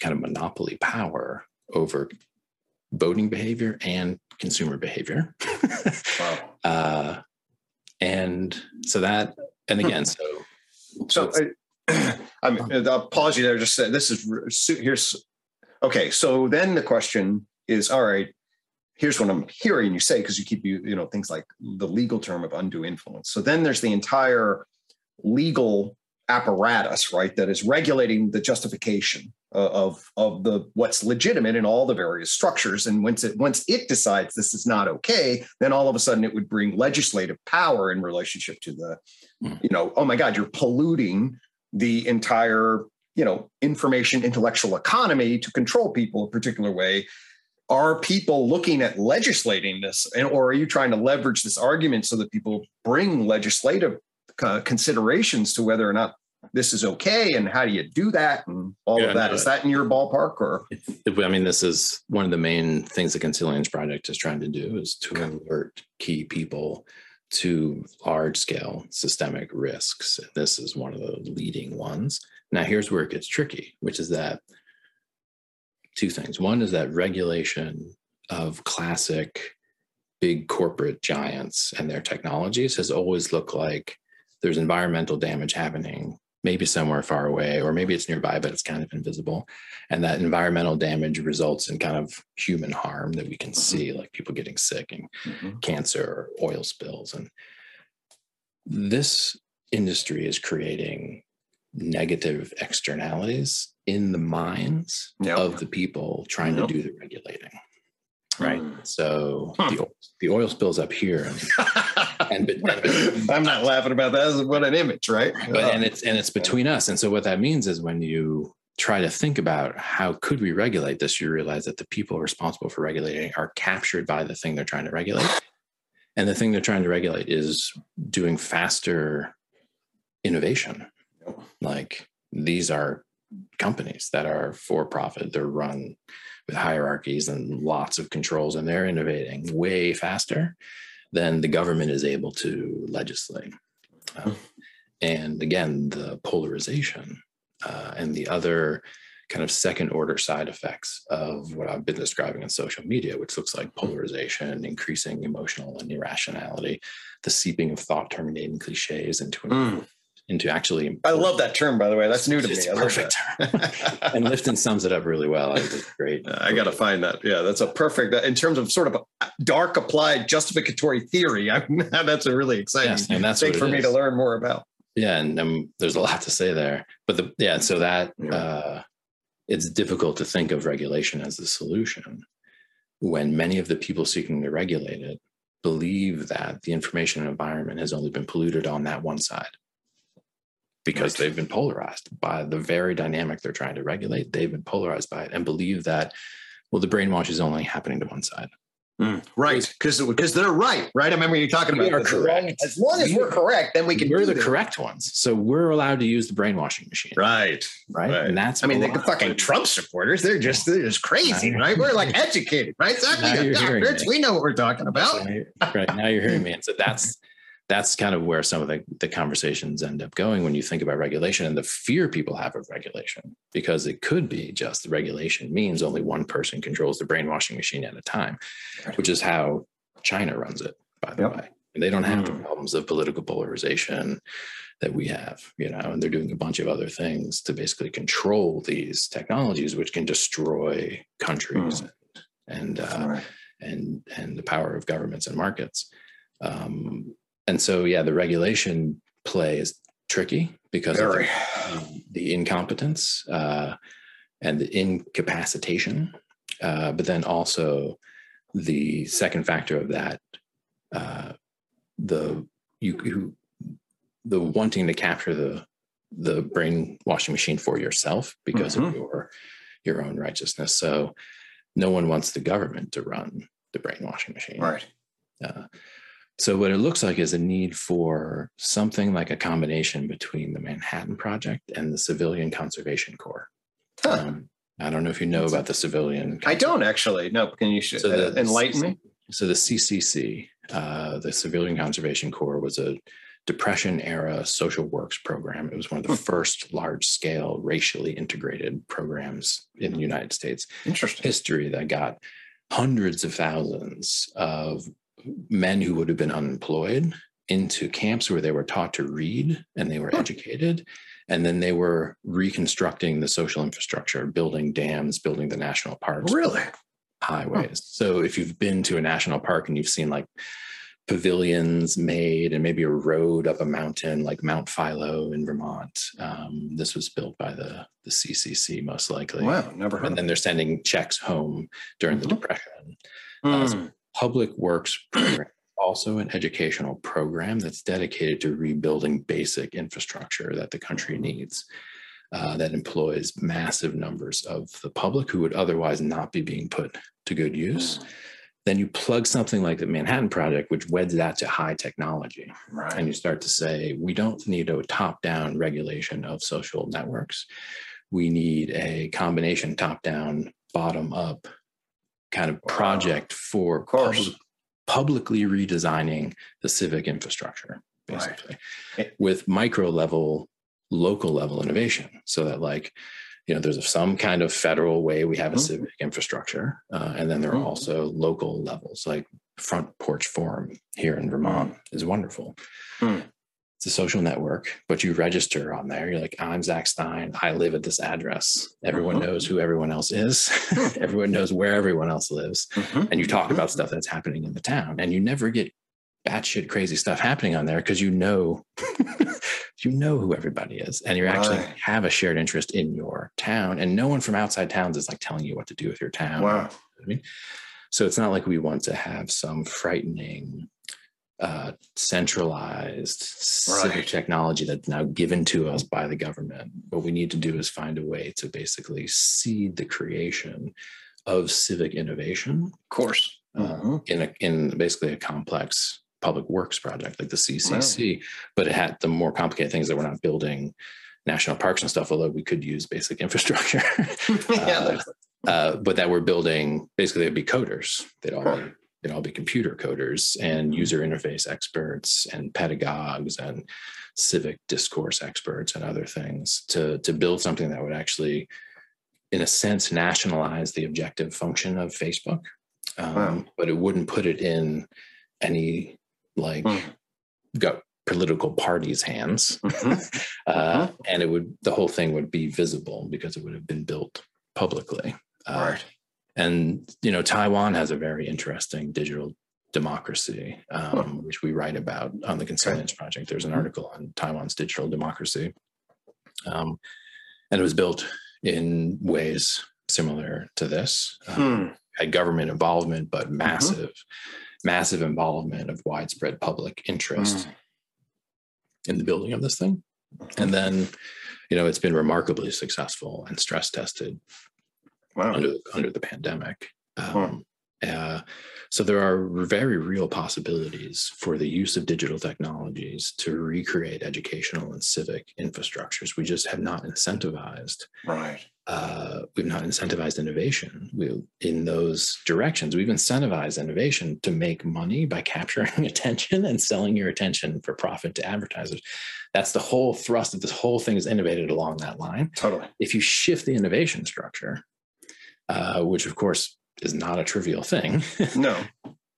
S2: kind of monopoly power over voting behavior and consumer behavior. wow. uh, and so that, and hmm. again, so.
S1: So, I, I mean, I'll pause you there. Just say this is here's okay. So then the question is, all right, here's what I'm hearing you say because you keep you you know things like the legal term of undue influence. So then there's the entire legal apparatus, right, that is regulating the justification of of the what's legitimate in all the various structures. And once it once it decides this is not okay, then all of a sudden it would bring legislative power in relationship to the, mm. you know, oh my God, you're polluting the entire you know information intellectual economy to control people a particular way are people looking at legislating this and or are you trying to leverage this argument so that people bring legislative uh, considerations to whether or not this is okay and how do you do that and all yeah, of that. no, is that in your ballpark or?
S2: I mean this is one of the main things the consilience project is trying to do is to alert key people to large scale systemic risks. This is one of the leading ones. Now here's where it gets tricky which is that two things. One is that regulation of classic big corporate giants and their technologies has always looked like there's environmental damage happening maybe somewhere far away, or maybe it's nearby, but it's kind of invisible. And that environmental damage results in kind of human harm that we can mm-hmm. see, like people getting sick and mm-hmm. cancer or oil spills. And this industry is creating negative externalities in the minds yep. of the people trying yep. to do the regulating right? Mm. So huh. the, the oil spills up here,
S1: and, and, uh, I'm not laughing about that. What an image, right?
S2: But uh, and it's and it's between us, and so what that means is when you try to think about how could we regulate this, you realize that the people responsible for regulating are captured by the thing they're trying to regulate, and the thing they're trying to regulate is doing faster innovation. Like these are companies that are for profit. They're run with hierarchies and lots of controls, and they're innovating way faster than the government is able to legislate. Uh, and again, the polarization uh, and the other kind of second order side effects of what I've been describing in social media, which looks like polarization, increasing emotional and irrationality, the seeping of thought terminating cliches into an mm into actually.
S1: I love that term, by the way. That's new to
S2: it's
S1: me.
S2: perfect and Lifton sums it up really well. It's great.
S1: I got to find that. Yeah, that's a perfect, in terms of sort of dark applied justificatory theory. I that's a really exciting yes, and that's thing for is. me to learn more about.
S2: Yeah. And um, there's a lot to say there, but the, yeah, so that yeah. uh, it's difficult to think of regulation as the solution when many of the people seeking to regulate it believe that the information environment has only been polluted on that one side because they've been polarized by the very dynamic they're trying to regulate. They've been polarized by it and believe that, well, the brainwash is only happening to one side.
S1: Mm, right, because because they're right, right. I remember you talking about.
S2: We are correct.
S1: As long as we, are correct, then we can.
S2: We're the this. correct ones, so we're allowed to use the brainwashing machine.
S1: Right,
S2: right, right. and that's.
S1: I mean, the fucking Trump supporters—they're just they're just crazy, right? We're like educated, right? Exactly. Doctors, we know what we're talking about.
S2: right now, you're hearing me, and so that's that's kind of where some of the, the conversations end up going when you think about regulation and the fear people have of regulation, because it could be just the regulation means only one person controls the brainwashing machine at a time, which is how China runs it, by the yep. way. And they don't have the problems of political polarization that we have, you know, and they're doing a bunch of other things to basically control these technologies, which can destroy countries mm. and uh, right. and and the power of governments and markets. Um, and so yeah the regulation play is tricky because Very. of the, the incompetence uh, and the incapacitation uh, but then also the second factor of that uh, the you, you the wanting to capture the the brainwashing machine for yourself because mm-hmm. of your your own righteousness so no one wants the government to run the brainwashing machine
S1: right
S2: uh, so what it looks like is a need for something like a combination between the Manhattan Project and the Civilian Conservation Corps. Huh. Um, I don't know if you know about the civilian.
S1: I don't actually. No, can you so the, uh, enlighten me?
S2: So the CCC, uh, the Civilian Conservation Corps, was a Depression era social works program. It was one of the hmm. first large scale racially integrated programs in the United States.
S1: Interesting
S2: history that got hundreds of thousands of men who would have been unemployed into camps where they were taught to read and they were educated and then they were reconstructing the social infrastructure building dams building the national parks
S1: really
S2: highways. So if you've been to a national park and you've seen like pavilions made and maybe a road up a mountain like Mount Philo in Vermont. Um, this was built by the, the CCC most likely.
S1: Wow, never heard.
S2: And then they're sending checks home during mm-hmm. the Depression. Mm. Uh, so public Works program, also an educational program that's dedicated to rebuilding basic infrastructure that the country needs. Uh, that employs massive numbers of the public who would otherwise not be being put to good use. Mm then you plug something like the Manhattan Project, which weds that to high technology. Right. And you start to say, we don't need a top down regulation of social networks. We need a combination top down, bottom up kind of project for pub- publicly redesigning the civic infrastructure, basically, right. with micro level, local level innovation. So that, like, you know there's some kind of federal way we have a mm-hmm. civic infrastructure uh, and then there are mm-hmm. also local levels like front porch forum here in vermont mm-hmm. is wonderful mm. It's a social network but you register on there. You're like i'm Zak Stein. I live at this address. Everyone mm-hmm. knows who everyone else is. Everyone knows where everyone else lives. Mm-hmm. and you talk about stuff that's happening in the town and you never get batshit crazy stuff happening on there because you know you know who everybody is and you actually right. have a shared interest in your town and no one from outside towns is like telling you what to do with your town.
S1: Wow.
S2: I mean? So it's not like we want to have some frightening uh, centralized right. civic technology that's now given to us by the government what we need to do is find a way to basically seed the creation of civic innovation
S1: of course
S2: uh, mm-hmm. in a, in basically a complex public works project like the CCC, wow. but it had the more complicated things that we're not building national parks and stuff, although we could use basic infrastructure. yeah, uh, uh, but that we're building basically they'd be coders. They'd all be they'd all be computer coders and user interface experts and pedagogues and civic discourse experts and other things to to build something that would actually in a sense nationalize the objective function of facebook um, wow. but it wouldn't put it in any like mm. got political parties' hands, mm-hmm. uh, mm-hmm. and it would the whole thing would be visible because it would have been built publicly.
S1: Uh, right.
S2: And you know, Taiwan has a very interesting digital democracy, um, which we write about on the Consilience Project. There's an mm-hmm. article on Taiwan's digital democracy, um, and it was built in ways similar to this. Um, hmm. Had government involvement, but mm-hmm. massive massive involvement of widespread public interest mm. in the building of this thing. And then, you know, it's been remarkably successful and stress tested wow. under, under the pandemic. Um, uh, so there are very real possibilities for the use of digital technologies to recreate educational and civic infrastructures. We just have not incentivized
S1: right
S2: uh, we've not incentivized innovation we, in those directions. We've incentivized innovation to make money by capturing attention and selling your attention for profit to advertisers. That's the whole thrust of this whole thing is innovated along that line.
S1: Totally.
S2: If you shift the innovation structure, uh, which of course is not a trivial thing.
S1: No.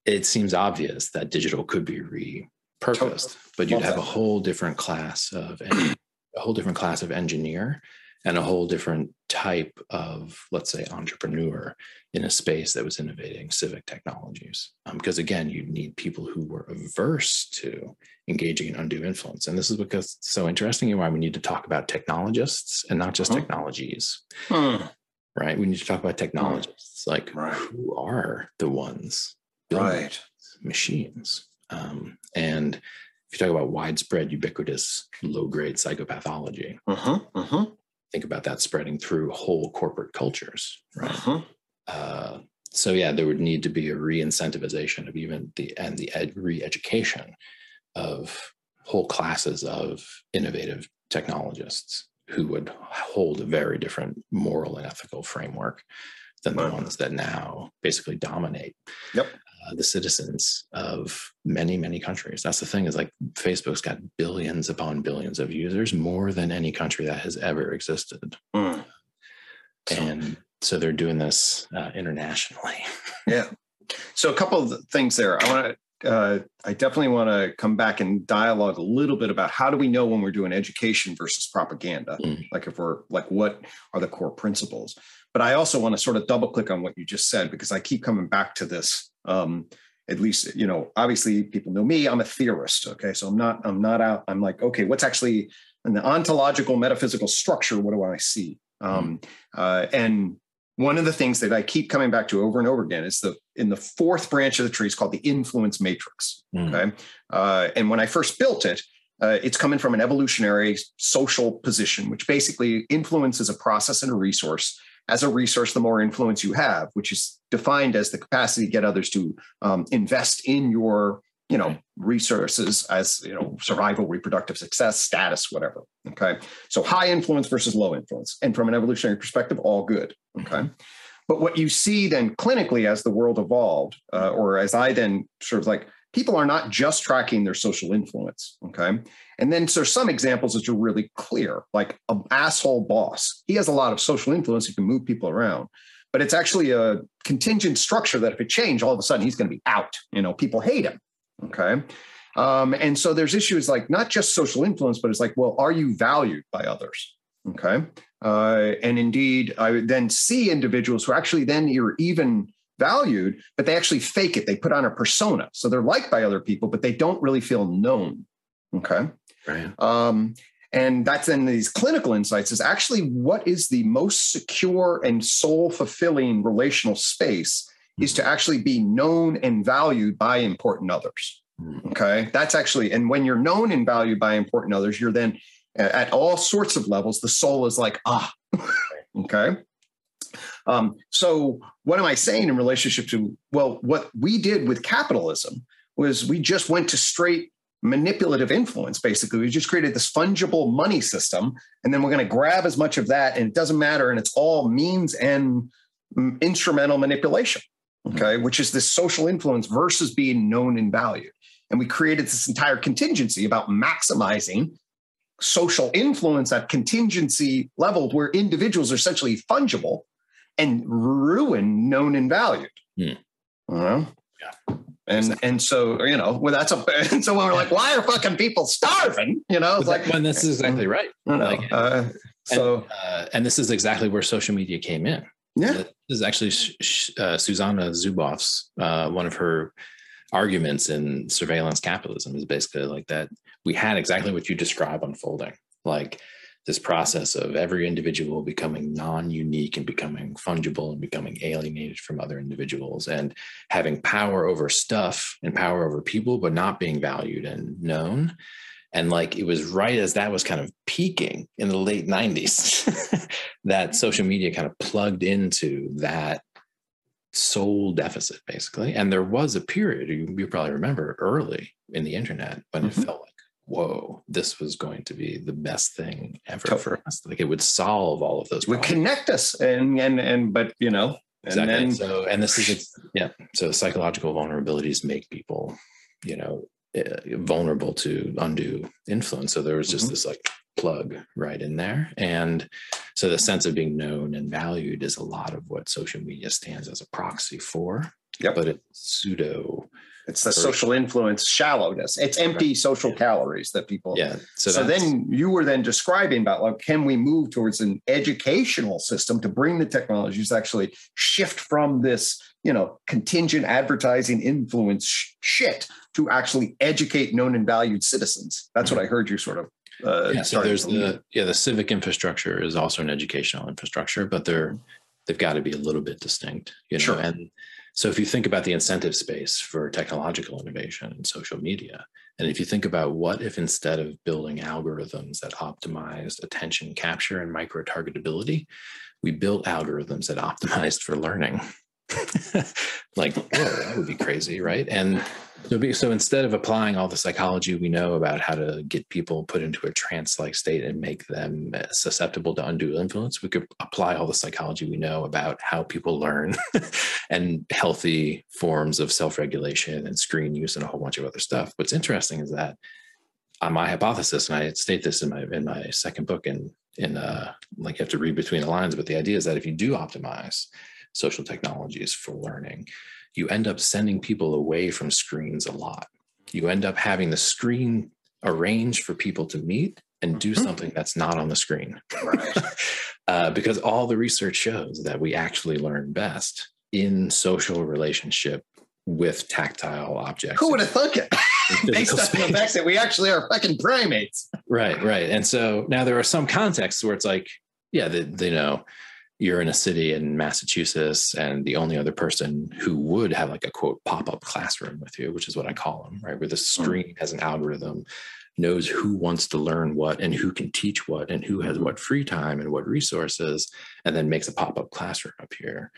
S2: it seems obvious that digital could be repurposed, but you'd have a whole different class of a whole different class of engineer and a whole different type of, let's say, entrepreneur in a space that was innovating civic technologies. Um, because again, you need people who were averse to engaging in undue influence. And this is because it's so interesting and why we need to talk about technologists and not just huh? technologies. Huh. Right. We need to talk about technologists. Like right. who are the ones
S1: building right.
S2: machines? Um, and if you talk about widespread, ubiquitous, low-grade psychopathology,
S1: uh-huh, uh-huh
S2: think about that spreading through whole corporate cultures, right? Uh-huh. Uh, so yeah, there would need to be a re-incentivization of even the and the ed, re-education of whole classes of innovative technologists who would hold a very different moral and ethical framework than the ones that now basically dominate.
S1: Yep.
S2: Uh, the citizens of many many countries that's the thing is like facebook's got billions upon billions of users more than any country that has ever existed mm. and so they're doing this uh, internationally
S1: yeah so a couple of things there i want to uh, I definitely want to come back and dialogue a little bit about how do we know when we're doing education versus propaganda? Mm. Like if we're like, what are the core principles? but I also want to sort of double click on what you just said because I keep coming back to this. Um, at least, you know, obviously people know me. I'm a theorist. Okay, so I'm not. I'm not out. I'm like, okay, what's actually in the ontological metaphysical structure? What do I see? Um, uh, and one of the things that I keep coming back to over and over again is the in the fourth branch of the tree is called the influence matrix. Mm. Okay, uh, and when I first built it, uh, it's coming from an evolutionary social position, which basically influence is a process and a resource. As a resource, the more influence you have, which is defined as the capacity to get others to um, invest in your you know resources as you know survival reproductive success status whatever okay? So high influence versus low influence. And from an evolutionary perspective all good okay? But what you see then clinically as the world evolved uh, or as i then sort of like people are not just tracking their social influence okay? And then there's some examples that are really clear like an asshole boss. He has a lot of social influence. He can move people around. But it's actually a contingent structure that if it changed all of a sudden he's going to be out. You know people hate him Okay. Um, and so there's issues like not just social influence, but it's like, well, are you valued by others? Okay. Uh, and indeed, I would then see individuals who actually then you're even valued, but they actually fake it. They put on a persona. So they're liked by other people, but they don't really feel known. Okay. Right. Um, and that's in these clinical insights is actually what is the most secure and soul fulfilling relational space is to actually be known and valued by important others. Hmm. Okay. That's actually, and when you're known and valued by important others, you're then at all sorts of levels, the soul is like, ah, okay. Um, so, what am I saying in relationship to, well, what we did with capitalism was we just went to straight manipulative influence, basically. We just created this fungible money system, and then we're going to grab as much of that, and it doesn't matter, and it's all means and mm, instrumental manipulation. Mm-hmm. okay, which is this social influence versus being known and valued. And we created this entire contingency about maximizing social influence at contingency level where individuals are essentially fungible and ruin known and valued. Mm. yeah. And and so you know, well, that's a and so when we're like, why are fucking people starving? You know, it's
S2: like when this is exactly right.
S1: You know, like, uh,
S2: so and, uh, and this is exactly where social media came in.
S1: Yeah. This
S2: is actually uh, Shoshana Zuboff's, uh, one of her arguments in surveillance capitalism is basically like that we had exactly what you describe unfolding. Like this process of every individual becoming non-unique and becoming fungible and becoming alienated from other individuals and having power over stuff and power over people but not being valued and known and like it was right as that was kind of peaking in the late 90s that social media kind of plugged into that soul deficit basically and there was a period you, you probably remember early in the internet when mm-hmm. it felt like whoa this was going to be the best thing ever totally. for us like it would solve all of those
S1: would connect us and and and but you know
S2: and exactly. then so and this is yeah so psychological vulnerabilities make people you know vulnerable to undue influence. So there was just mm-hmm. this like plug right in there. And so the sense of being known and valued is a lot of what social media stands as a proxy for.
S1: Yep.
S2: But it's pseudo.
S1: It's the social influence shallowness. It's empty right. social yeah. calories that people.
S2: Yeah.
S1: So, so then you were then describing about like, can we move towards an educational system to bring the technologies actually shift from this, you know, contingent advertising influence sh- shit to actually educate known and valued citizens. That's what I heard you sort of.
S2: Uh, yeah, so there's the yeah the civic infrastructure is also an educational infrastructure, but they're they've got to be a little bit distinct, you know.
S1: Sure.
S2: And so if you think about the incentive space for technological innovation and social media, and if you think about what if instead of building algorithms that optimized attention capture and micro targetability, we built algorithms that optimized for learning. like, whoa, that would be crazy, right? And so, instead of applying all the psychology we know about how to get people put into a trance-like state and make them uh, susceptible to undue influence, we could apply all the psychology we know about how people learn and healthy forms of self-regulation and screen use and a whole bunch of other stuff. What's interesting is that on uh, my hypothesis, and I state this in my in my second book, in in uh, like you have to read between the lines, but the idea is that if you do optimize social technologies for learning, you end up sending people away from screens a lot. You end up having the screen arranged for people to meet and do
S1: Mhm.
S2: something that's not on the screen.
S1: Right.
S2: uh, because all the research shows that we actually learn best in social relationship with tactile objects.
S1: Who would have thunk it? Based on the fact that we actually are fucking primates.
S2: Right, right. And so now there are some contexts where it's like, yeah, they, they know you're in a city in Massachusetts, and the only other person who would have like a quote pop up classroom with you, which is what I call them, right? Where the screen has an algorithm, knows who wants to learn what and who can teach what and who has what free time and what resources, and then makes a pop up classroom up here.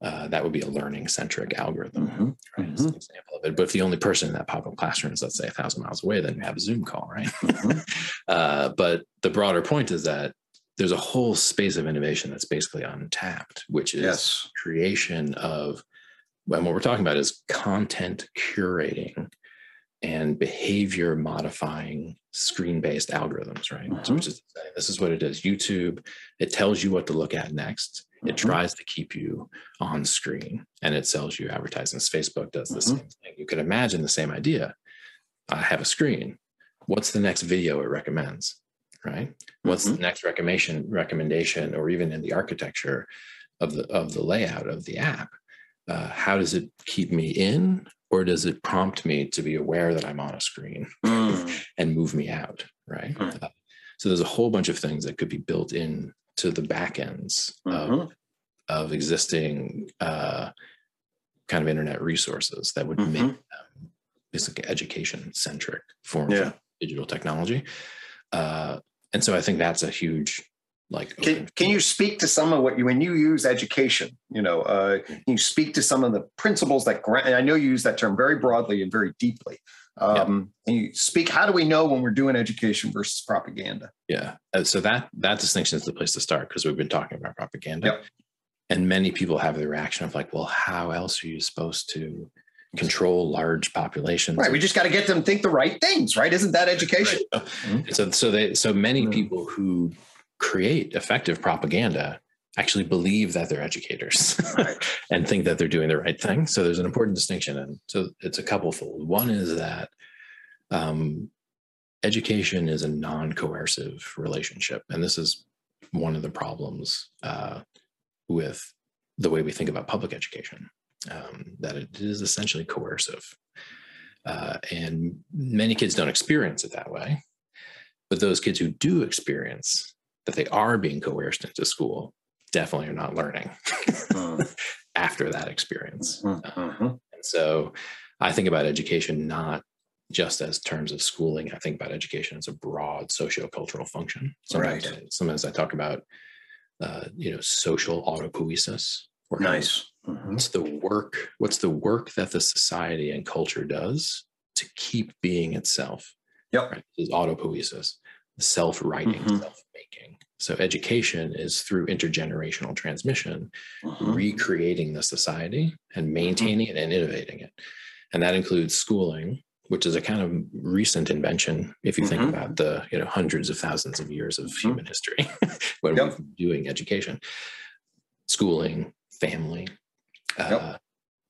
S2: Uh, that would be a learning centric algorithm right? As an example of it. But if the only person in that pop-up classroom is, let's say, a thousand miles away, then you have a Zoom call, right? uh, but the broader point is that there's a whole space of innovation that's basically untapped, which is
S1: Yes.
S2: creation of, and what we're talking about is content curating and behavior modifying screen-based algorithms, right? So
S1: Mhm.
S2: which is this is what it is. YouTube, it tells you what to look at next. It
S1: Mhm.
S2: tries to keep you on screen and it sells you advertisements. Facebook does the
S1: Mhm.
S2: same thing. You could imagine the same idea. I have a screen. What's the next video it recommends? Right? What's the next recommendation recommendation or even in the architecture of the of the layout of the app? Uh, how does it keep me in or does it prompt me to be aware that I'm on a screen
S1: Mm.
S2: and move me out? Right.
S1: Hmm.
S2: Uh, so there's a whole bunch of things that could be built in to the back ends of
S1: Mhm.
S2: of existing uh, kind of internet resources that would
S1: Mhm.
S2: make them basically education centric forms
S1: Yeah.
S2: of digital technology. Uh, and so I think that's a huge like
S1: Can, can you speak to some of what you when you use education? You know, uh, can you speak to some of the principles that grant? And I know you use that term very broadly and very deeply. Um, And you speak. How do we know when we're doing education versus propaganda?
S2: yeah Uh, so that that distinction is the place to start because we've been talking about propaganda
S1: Yep.
S2: and many people have the reaction of like well how else are you supposed to control large populations
S1: Right. We just got to get them think the right things. Right. Isn't that education?
S2: Right. So so they so many
S1: Mm.
S2: people who create effective propaganda actually believe that they're educators
S1: Right.
S2: and think that they're doing the right thing. So there's an important distinction, and so it's a couple fold. One is that um, education is a non-coercive relationship, and this is one of the problems uh, with the way we think about public education. Um, that it is essentially coercive, uh, and many kids don't experience it that way. But those kids who do experience that they are being coerced into school definitely are not learning
S1: Mm.
S2: after that experience.
S1: Mhm.
S2: And so I think about education not just as terms of schooling. I think about education as a broad sociocultural function. Sometimes,
S1: Right.
S2: I, sometimes I talk about, uh, you know, social autopoiesis. or kind of
S1: Nice. Mhm.
S2: What's the work? What's the work that the society and culture does to keep being itself?
S1: Yep.
S2: Right? This is autopoiesis, self-writing,
S1: Mhm.
S2: self-making. So education is through intergenerational transmission,
S1: Mhm.
S2: recreating the society and maintaining it and innovating it. And that includes schooling, which is a kind of recent invention if you think
S1: Mhm.
S2: about the you know hundreds of thousands of years of
S1: Mhm.
S2: human history when
S1: Yep.
S2: been doing education. Schooling, family, uh,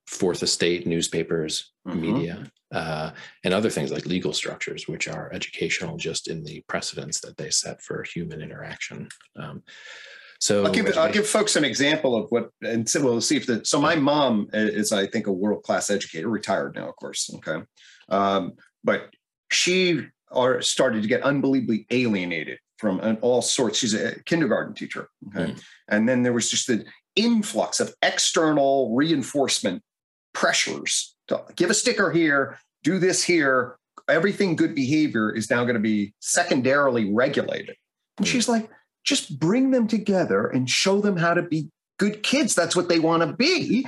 S2: fourth estate, newspapers,
S1: Mhm.
S2: media, uh, and other things like legal structures, which are educational just in the precedents that they set for human interaction. Um, so
S1: I'll give, I'll give folks an example of what, and so we'll see if the, so my mom is, I think, a world-class educator, retired now, of course. Okay. Um, but she are started to get unbelievably alienated from an, all sorts. She's a kindergarten teacher. Okay.
S2: Mm.
S1: And then there was just an influx of external reinforcement pressures to give a sticker here, do this here. Everything good behavior is now going to be secondarily regulated. And she's hmm. like, just bring them together and show them how to be good kids. That's what they want to be.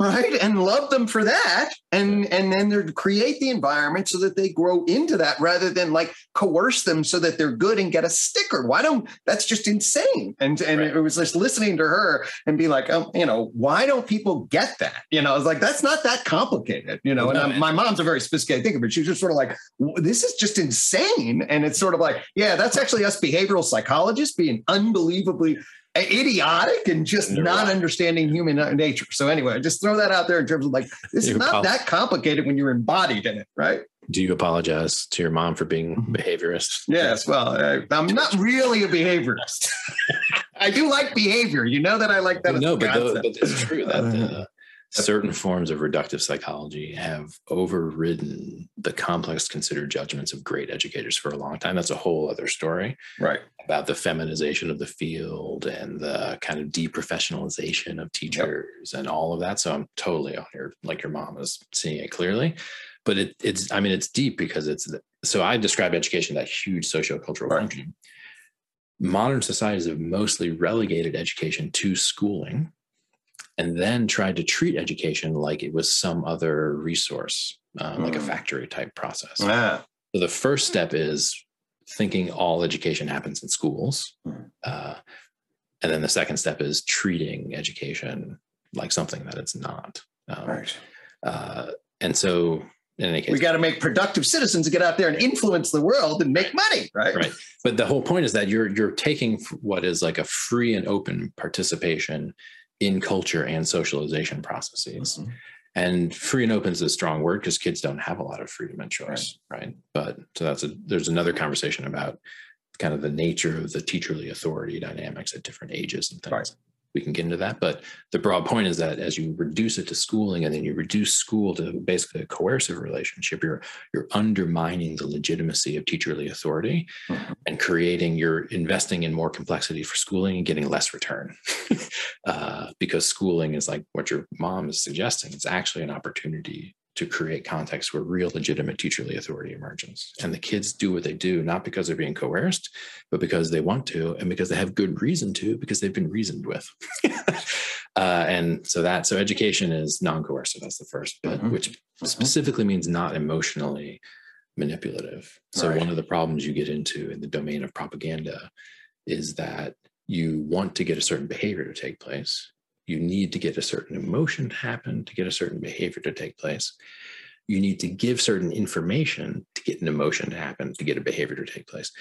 S1: Right. And love them for that. And and then they create the environment so that they grow into that rather than like coerce them so that they're good and get a sticker. Why don't that's just insane. And and
S2: Right.
S1: it was just listening to her and be like, um, you know, why don't people get that? You know, I was like, that's not that complicated, you know.
S2: No,
S1: and I'm- my mom's a very sophisticated thinker, but she's just sort of like, this is just insane. And it's sort of like, yeah, that's actually us behavioral psychologists being unbelievably idiotic and just
S2: You're
S1: not
S2: right.
S1: understanding human nature. So anyway, just throw that out there in terms of like, this is not that complicated when you're embodied in it, right?
S2: Do you apologize to your mom for being mm-hmm. behaviorist?
S1: Yes. Well, I, am not really a behaviorist. I do like behavior. You know that I like that.
S2: No, but, but it's true that uh, certain forms of reductive psychology have overridden the complex considered judgments of great educators for a long time. That's a whole other story.
S1: Right.
S2: About the feminization of the field and the kind of deprofessionalization of teachers yep. and all of that. So I'm totally on your like your mom is seeing it clearly. But it, it's, I mean, it's deep because it's, so I describe education, that huge sociocultural right. function. Modern societies have mostly relegated education to schooling and then tried to treat education like it was some other resource, um, mm. like a hmm. factory type process.
S1: Ah.
S2: So the first step is thinking all education happens in schools. Mm. Uh, and then the second step is treating education like something that it's not.
S1: Um, right.
S2: Uh, and so in any case,
S1: we got to make productive citizens to get out there and influence the world and make money, right?
S2: Right. But the whole point is that you're you're taking what is like a free and open participation in culture and socialization processes. Mm-hmm. And free and open is a strong word because kids don't have a lot of freedom and choice, right. right? But so that's a there's another conversation about kind of the nature of the teacherly authority dynamics at different ages and things. Right we can get into that. But the broad point is that as you reduce it to schooling and then you reduce school to basically a coercive relationship, you're you're undermining the legitimacy of teacherly authority mm-hmm. and creating you're investing in more complexity for schooling and getting less return. uh, because schooling is like what your mom is suggesting. It's actually an opportunity to create context where real legitimate teacherly authority emerges. And the kids do what they do, not because they're being coerced, but because they want to and because they have good reason to, because they've been reasoned with. uh, and so that, so education is non coercive. That's the first bit, mm-hmm. which mm-hmm. specifically means not emotionally manipulative. So right. one of the problems you get into in the domain of propaganda is that you want to get a certain behavior to take place you need to get a certain emotion to happen to get a certain behavior to take place. You need to give certain information to get an emotion to happen, to get a behavior to take place.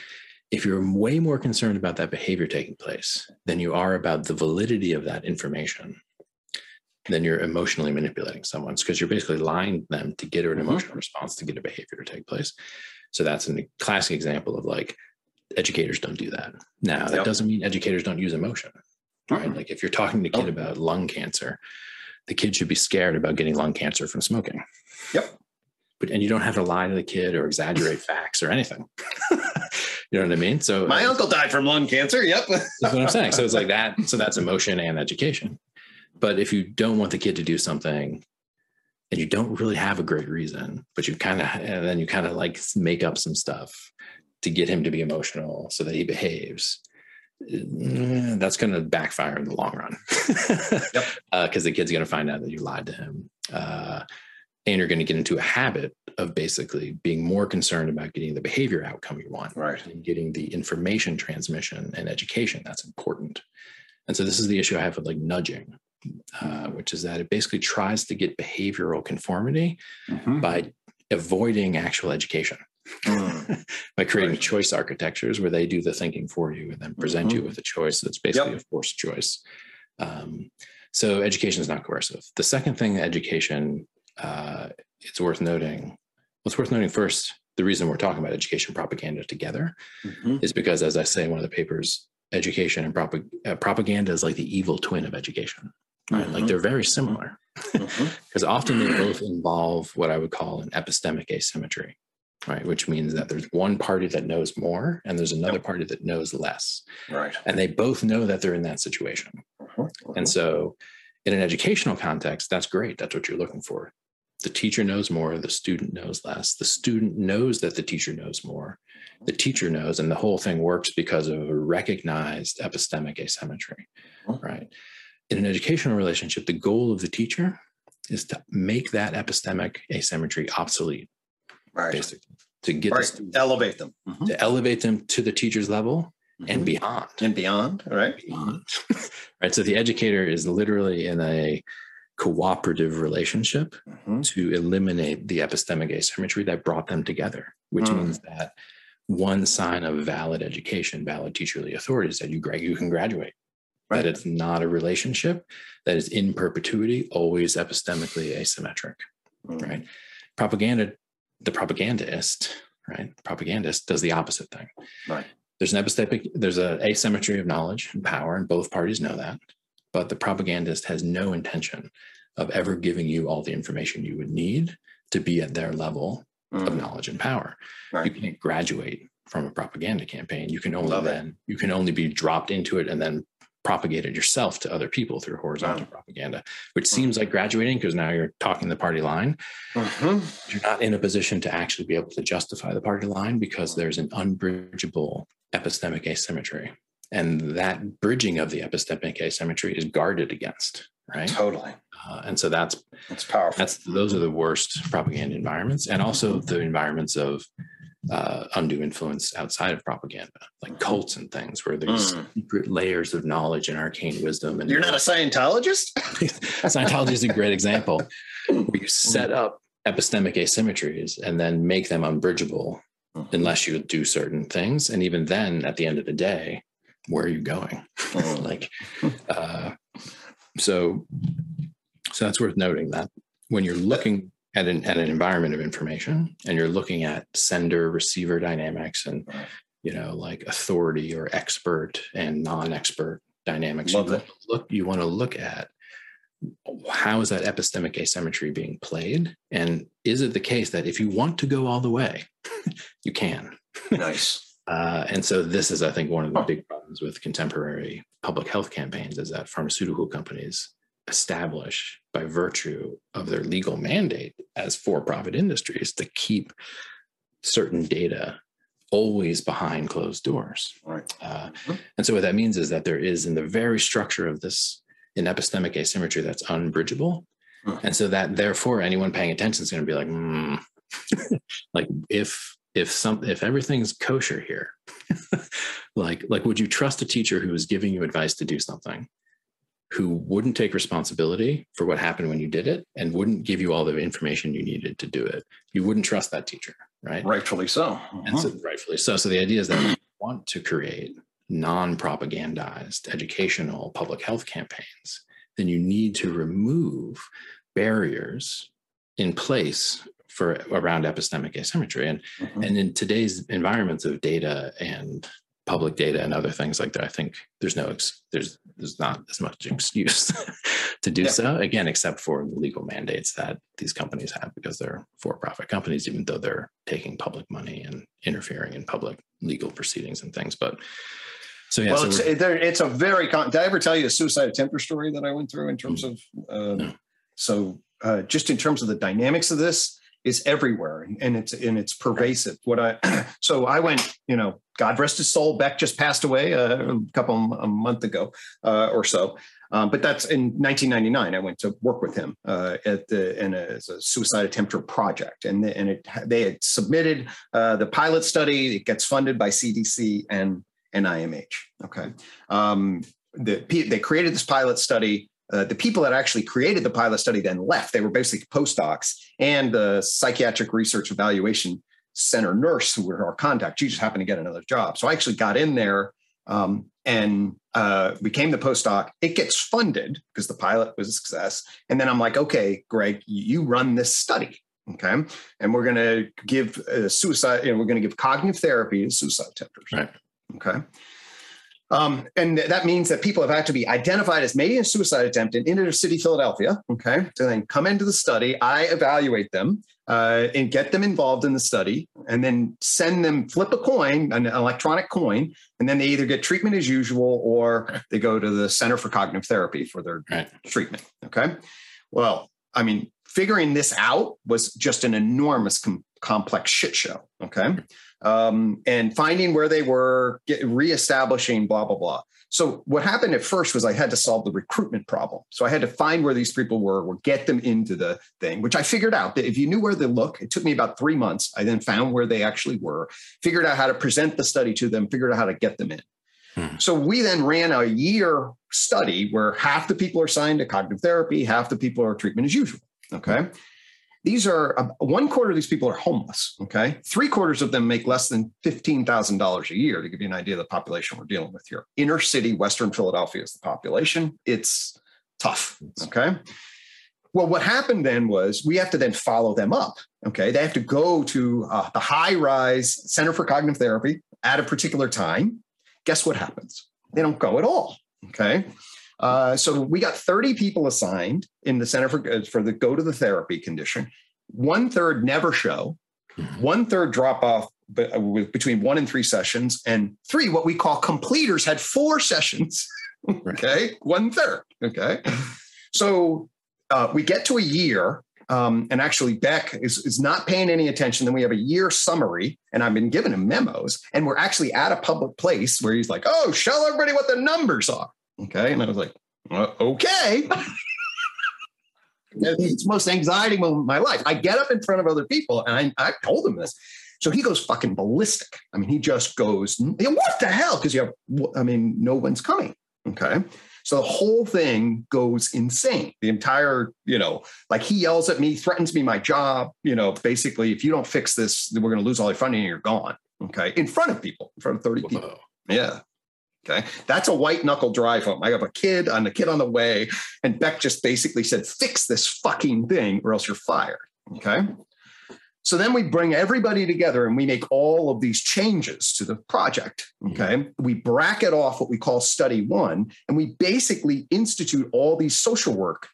S2: If you're way more concerned about that behavior taking place than you are about the validity of that information, then you're emotionally manipulating someone because you're basically lying to them to get an mm-hmm. emotional response to get a behavior to take place. So that's a classic example of like educators don't do that. Now, that yep. doesn't mean educators don't use emotion right? Mm-hmm. Like if you're talking to a kid oh. about lung cancer, the kid should be scared about getting lung cancer from smoking.
S1: Yep.
S2: But and you don't have to lie to the kid or exaggerate facts or anything. you know what I mean? So
S1: my uh, uncle died from lung cancer. Yep.
S2: that's what I'm saying. So it's like that. So that's emotion and education. But if you don't want the kid to do something and you don't really have a great reason, but you kind of and then you kind of like make up some stuff to get him to be emotional so that he behaves Eh, that's going to backfire in the long run. Because yep. uh, the kid's going to find out that you lied to him. Uh, and you're going to get into a habit of basically being more concerned about getting the behavior outcome you want
S1: right.
S2: and getting the information transmission and education that's important. And so this is the issue i have with like nudging uh, which is that it basically tries to get behavioral conformity mm-hmm. by avoiding actual education mm. by creating right. choice architectures where they do the thinking for you and then present mm-hmm. you with a choice that's basically yep. a forced choice. Um, so education is not coercive. The second thing, education, uh, it's worth noting. Well, it's worth noting first. The reason we're talking about education propaganda together mm-hmm. is because, as I say in one of the papers, education and prop- uh, propaganda is like the evil twin of education. Right? Mm-hmm. Like they're very similar because mm-hmm. often they both involve what I would call an epistemic asymmetry right? Which means that there's one party that knows more and there's another yep. party that knows less.
S1: Right.
S2: And they both know that they're in that situation. Uh-huh, uh-huh. and so in an educational context that's great. That's what you're looking for. The teacher knows more the student knows less. The student knows that the teacher knows more. The teacher knows and the whole thing works because of a recognized epistemic asymmetry uh-huh. right? In an educational relationship the goal of the teacher is to make that epistemic asymmetry obsolete
S1: right.
S2: basically to get
S1: right. to elevate them
S2: mm-hmm. to elevate them to the teacher's level mm-hmm. and beyond
S1: and beyond right
S2: beyond. right so the educator is literally in a cooperative relationship mm-hmm. to eliminate the epistemic asymmetry that brought them together which mm. means that one sign of valid education valid teacherly authority is that you you can graduate right. that it's not a relationship that is in perpetuity always epistemically asymmetric mm. right propaganda the propagandist, right? The propagandist does the opposite thing.
S1: Right.
S2: There's an epistemic, there's an asymmetry of knowledge and power, and both parties know that. But the propagandist has no intention of ever giving you all the information you would need to be at their level mm. of knowledge and power. Right. You can't graduate from a propaganda campaign. You can only Love then it. you can only be dropped into it and then propagate it yourself to other people through horizontal wow. propaganda, which mm. seems like graduating because now you're talking the party line. Mm-hmm. You're not in a position to actually be able to justify the party line because there's an unbridgeable epistemic asymmetry. And that bridging of the epistemic asymmetry is guarded against, right?
S1: Totally.
S2: Uh, and so that's
S1: that's powerful.
S2: That's those are the worst propaganda environments, and also the environments of uh, undue influence outside of propaganda, like cults and things, where there's mm. secret layers of knowledge and arcane wisdom. And
S1: you're not a Scientologist.
S2: Scientology is a great example where you set up epistemic asymmetries and then make them unbridgeable mm-hmm. unless you do certain things. And even then, at the end of the day, where are you going? Mm. like, uh, so, so that's worth noting that when you're looking at an, at an environment of information and you're looking at sender receiver dynamics and you know like authority or expert and non-expert dynamics
S1: Love
S2: you
S1: it.
S2: look you want to look at. How is that epistemic asymmetry being played? And is it the case that if you want to go all the way you can?
S1: Nice.
S2: Uh, and so this is i think one of the big problems with contemporary public health campaigns is that pharmaceutical companies establish by virtue of their legal mandate as for-profit industries to keep certain data always behind closed doors.
S1: Right.
S2: Uh, mm-hmm. And so what that means is that there is in the very structure of this an epistemic asymmetry that's unbridgeable. Mm-hmm. And so that therefore anyone paying attention is going to be like, mm. like if if some if everything's kosher here, like like would you trust a teacher who is giving you advice to do something who wouldn't take responsibility for what happened when you did it and wouldn't give you all the information you needed to do it. You wouldn't trust that teacher, right?
S1: Rightfully so. Uh-huh.
S2: And so rightfully so. So the idea is that we want to create non-propagandized educational public health campaigns, then you need to remove barriers in place for around epistemic asymmetry. And, uh-huh. and in today's environments of data and public data and other things like that, I think there's no there's there's not as much excuse to do yeah. so again, except for the legal mandates that these companies have because they're for-profit companies, even though they're taking public money and interfering in public legal proceedings and things. But so yeah,
S1: well,
S2: so
S1: it's, it's a very. Con- Did I ever tell you a suicide attempter story that I went through in terms mm-hmm. of? Um, no. So uh, just in terms of the dynamics of this, is everywhere and it's and it's pervasive. What I so I went, you know, God rest his soul. Beck just passed away a, uh, a couple a month ago uh, or so. Um, but that's in 1999. I went to work with him uh, at the in a, as a suicide attempter project, and and it they had submitted uh, the pilot study. It gets funded by CDC and and IMH. Okay, um, the they created this pilot study. Uh, the people that actually created the pilot study then left. They were basically postdocs and the psychiatric research evaluation center nurse who were our contact. She just happened to get another job. So I actually got in there um, and uh, became the postdoc. It gets funded because the pilot was a success. And then I'm like, okay, Gregg, you run this study. Okay. And we're going to give uh, suicide, you know, we're going to give cognitive therapy to suicide attempters.
S2: Right.
S1: Okay. Um, and that means that people have had to be identified as maybe a suicide attempt in inner city Philadelphia. Okay. To then come into the study, I evaluate them uh, and get them involved in the study and then send them flip a coin, an electronic coin, and then they either get treatment as usual or they go to the Center for Cognitive Therapy for their right. treatment. Okay. Well, I mean, figuring this out was just an enormous com- complex shit show. Okay um, and finding where they were, get, reestablishing, blah, blah, blah. So what happened at first was I had to solve the recruitment problem. So I had to find where these people were, or get them into the thing, which I figured out that if you knew where they look, it took me about three months. I then found where they actually were, figured out how to present the study to them, figured out how to get them in. Hmm. So we then ran a year study where half the people are signed to cognitive therapy, half the people are treatment as usual. Okay. These are uh, one quarter of these people are homeless. Okay. Three quarters of them make less than $15,000 a year to give you an idea of the population we're dealing with here. Inner city, Western Philadelphia is the population. It's tough. Okay. well, what happened then was we have to then follow them up. Okay. They have to go to uh, the high rise Center for Cognitive Therapy at a particular time. Guess what happens? They don't go at all. Okay. Uh, so we got 30 people assigned in the Center for, uh, for the go to the therapy condition. One third never show, mm-hmm. one third drop off uh, between one and three sessions, and three, what we call completers, had four sessions. okay. One third. Okay. So uh, we get to a year um, and actually Beck is, is not paying any attention. Then we have a year summary, and I've been giving him memos, and we're actually at a public place where he's like, "Oh, show everybody what the numbers are." Okay, and I was like, uh, "Okay." it's the most anxiety moment of my life. I get up in front of other people, and I, I told him this. So he goes fucking ballistic. I mean, he just goes, "What the hell?" Because you have, I mean, no one's coming. Okay. So the whole thing goes insane. The entire, you know, like he yells at me, threatens me my job. You know, basically, if you don't fix this, we're going to lose all your funding and you're gone. Okay. In front of people, in front of 30 Whoa. people. Yeah. Okay. That's a white knuckle drive home. I have a kid and a kid on the way. And Beck just basically said, fix this fucking thing or else you're fired. Okay. So then we bring everybody together and we make all of these changes to the project. Mm-hmm. Okay. We bracket off what we call study one, and we basically institute all these social work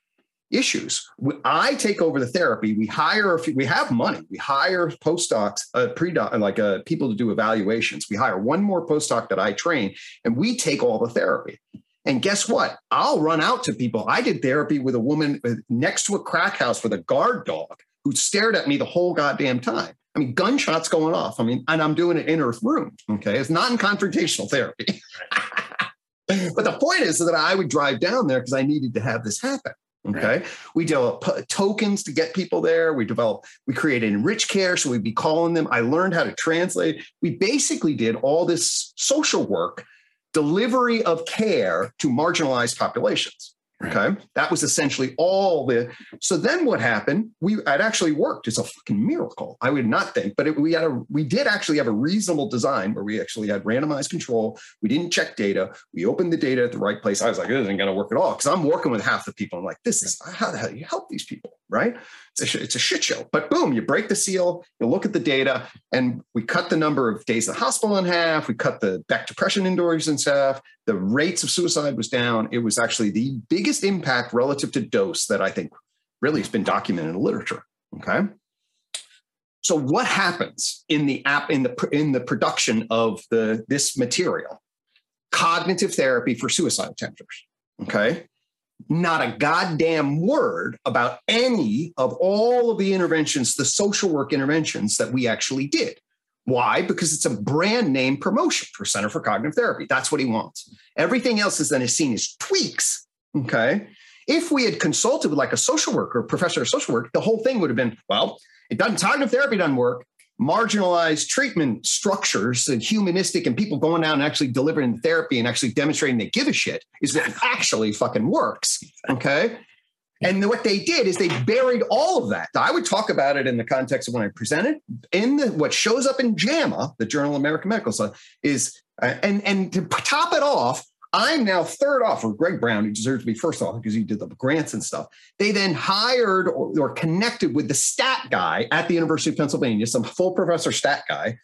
S1: issues. I take over the therapy. We hire, a few, we have money. We hire postdocs, uh, pre like uh, people to do evaluations. We hire one more postdoc that I train, and we take all the therapy. And guess what? I'll run out to people. I did therapy with a woman uh, next to a crack house with a guard dog who stared at me the whole goddamn time. I mean, gunshots going off. I mean, and I'm doing it in Earth room. Okay. It's not in confrontational therapy. but the point is that I would drive down there because I needed to have this happen. Okay. Right. We develop tokens to get people there. We develop, we created enrich care. So we'd be calling them. I learned how to translate. We basically did all this social work, delivery of care to marginalized populations. Okay. That was essentially all the. So then what happened? We it actually worked. It's a fucking miracle. I would not think, but it, we had a we did actually have a reasonable design where we actually had randomized control. We didn't check data. We opened the data at the right place. I was like, this isn't going to work at all because I'm working with half the people. I'm like, this is how the hell you help these people, right? It's a, it's a shit show. But boom, you break the seal. You look at the data, and we cut the number of days in the hospital in half. We cut the Beck depression indoors in half. The rates of suicide was down. It was actually the biggest impact relative to dose that I think really has been documented in the literature. Okay. So what happens in the app in the in the production of the this material? Cognitive therapy for suicide attempters. Okay. Not a goddamn word about any of all of the interventions, the social work interventions that we actually did. Why? Because it's a brand name promotion for Center for Cognitive Therapy. That's what he wants. Everything else is then is seen as tweaks. Okay. If we had consulted with like a social worker, professor of social work, the whole thing would have been, well, it doesn't cognitive therapy doesn't work. Marginalized treatment structures and humanistic and people going down and actually delivering therapy and actually demonstrating they give a shit is what actually fucking works. Okay. And what they did is they buried all of that. I would talk about it in the context of when I presented. In the, what shows up in JAMA, the Journal of American Medical Science, is uh, and and to top it off, I'm now third off Greg Brown, who deserves to be first off because he did the grants and stuff. They then hired or, or connected with the stat guy at the University of Pennsylvania, some full professor stat guy,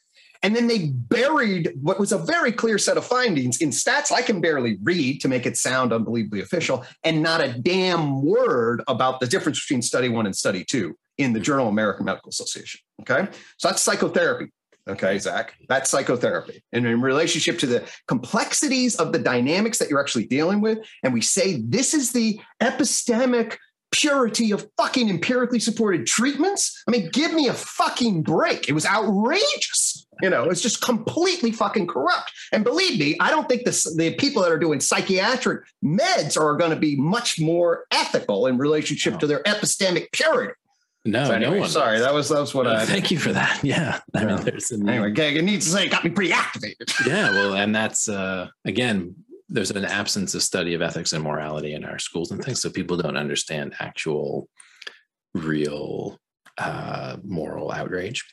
S1: and then they buried what was a very clear set of findings in stats I can barely read to make it sound unbelievably official, and not a damn word about the difference between study one and study two in the Journal of American Medical Association. Okay. So that's psychotherapy. Okay, Zak, that's psychotherapy. And in relationship to the complexities of the dynamics that you're actually dealing with. And we say this is the epistemic purity of fucking empirically supported treatments. I mean, give me a fucking break. It was outrageous. You know, it's just completely fucking corrupt. And believe me, I don't think this, the people that are doing psychiatric meds are going to be much more ethical in relationship no. to their epistemic purity.
S2: No,
S1: so anyway,
S2: no one.
S1: Sorry, that was that was what I.
S2: Thank you for that. Yeah, I mean, there's
S1: anyway. Gag, it needs to say, it got me pretty activated.
S2: yeah, well, and that's uh again there's an absence of study of ethics and morality in our schools and things so people don't understand actual real uh, moral outrage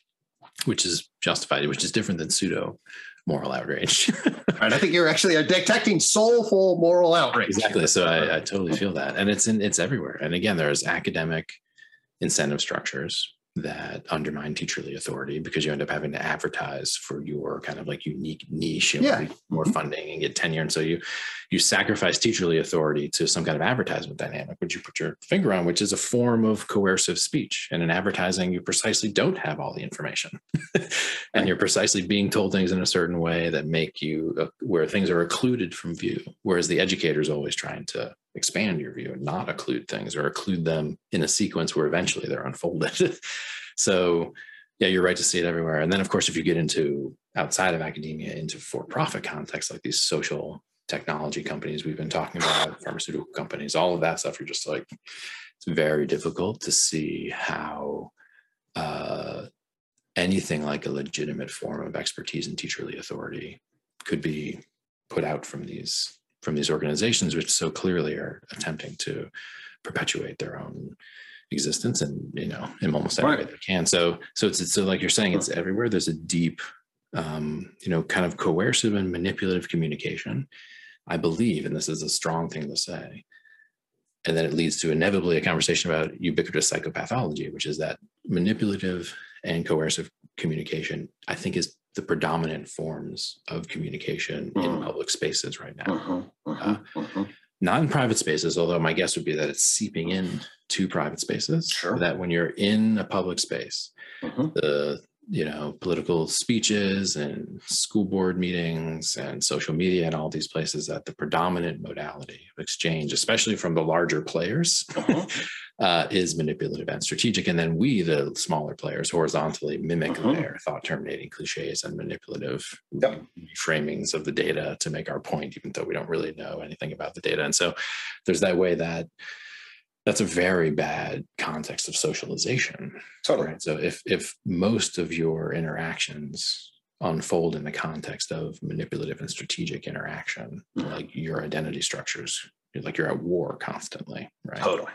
S2: which is justified which is different than pseudo moral outrage.
S1: right. I think you're actually detecting soulful moral outrage.
S2: Exactly. So I, I totally feel that. And it's in it's everywhere. And again, there's academic incentive structures that undermine teacherly authority because you end up having to advertise for your kind of like unique niche and
S1: Yeah.
S2: more
S1: Mhm.
S2: funding and get tenure. And so you you sacrifice teacherly authority to some kind of advertisement dynamic, which you put your finger on, which is a form of coercive speech. And in advertising, you precisely don't have all the information. and you're precisely being told things in a certain way that make you uh, where things are occluded from view. Whereas the educator is always trying to expand your view and not occlude things or occlude them in a sequence where eventually they're unfolded. so yeah, you're right to see it everywhere. And then of course, if you get into outside of academia into for-profit context, like these social technology companies we've been talking about, pharmaceutical companies, all of that stuff, you're just like, it's very difficult to see how uh, anything like a legitimate form of expertise and teacherly authority could be put out from these from these organizations which so clearly are attempting to perpetuate their own existence and you know in almost every way they can. So so it's, it's so like you're saying it's everywhere. There's a deep um you know kind of coercive and manipulative communication i believe and this is a strong thing to say and then it leads to inevitably a conversation about ubiquitous psychopathology which is that manipulative and coercive communication i think is the predominant forms of communication in
S1: Mhm.
S2: public spaces right now
S1: Mhm, mhm, mhm.
S2: not in private spaces although my guess would be that it's seeping in to private spaces
S1: Sure.
S2: that when you're in a public space
S1: Mhm.
S2: the you know political speeches and school board meetings and social media and all these places that the predominant modality of exchange especially from the larger players
S1: Mhm.
S2: uh, is manipulative and strategic and then we the smaller players horizontally mimic
S1: Mhm.
S2: their thought terminating cliches and manipulative
S1: Yep.
S2: framings of the data to make our point even though we don't really know anything about the data and so there's that way that that's a very bad context of socialization
S1: Totally.
S2: right so if if most of your interactions unfold in the context of manipulative and strategic interaction
S1: Mhm.
S2: like your identity structures like you're at war constantly right
S1: Totally.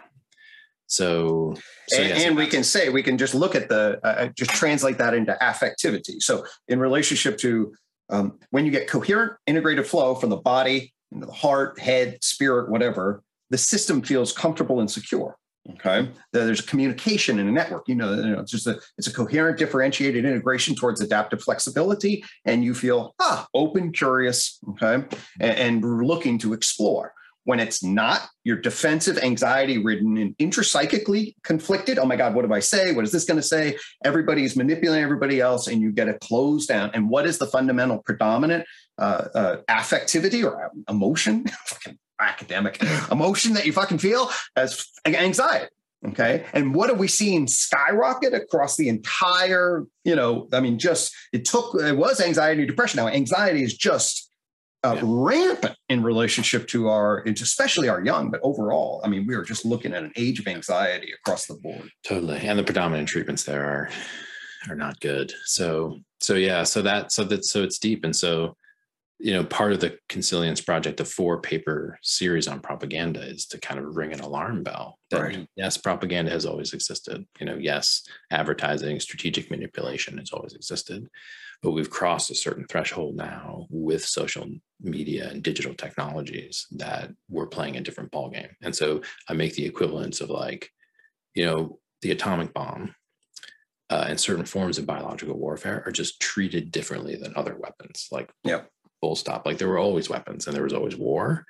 S2: So, so
S1: and,
S2: yes,
S1: and we can say we can just look at the uh, just translate that into affectivity. So in relationship to um, when you get coherent integrated flow from the body into the heart head spirit whatever the system feels comfortable and secure okay? There's a communication in a network you know, you know it's just a it's a coherent differentiated integration towards adaptive flexibility and you feel ah open curious okay? And, and looking to explore when it's not, you're defensive, anxiety ridden, and intrapsychically conflicted. Oh my God, what do I say? What is this going to say? Everybody's manipulating everybody else, and you get a closed down. And what is the fundamental predominant uh, uh, affectivity or emotion? fucking academic emotion that you fucking feel as anxiety. Okay. And what are we seeing skyrocket across the entire, you know, I mean, just it took, it was anxiety, depression. Now, anxiety is just uh,
S2: Yeah.
S1: rampant in relationship to our, especially our young, but overall, I mean, we are just looking at an age of anxiety across the board.
S2: totally and the predominant treatments there are are not good so so yeah so that so that so it's deep and so you know part of the consilience project a four paper series on propaganda is to kind of ring an alarm bell that
S1: Right.
S2: yes propaganda has always existed you know yes advertising strategic manipulation has always existed but we've crossed a certain threshold now with social media and digital technologies that we're playing a different ballgame. And so i make the equivalence of like you know the atomic bomb uh, and certain forms of biological warfare are just treated differently than other weapons. Like
S1: Yep.
S2: full stop. Like there were always weapons and there was always war.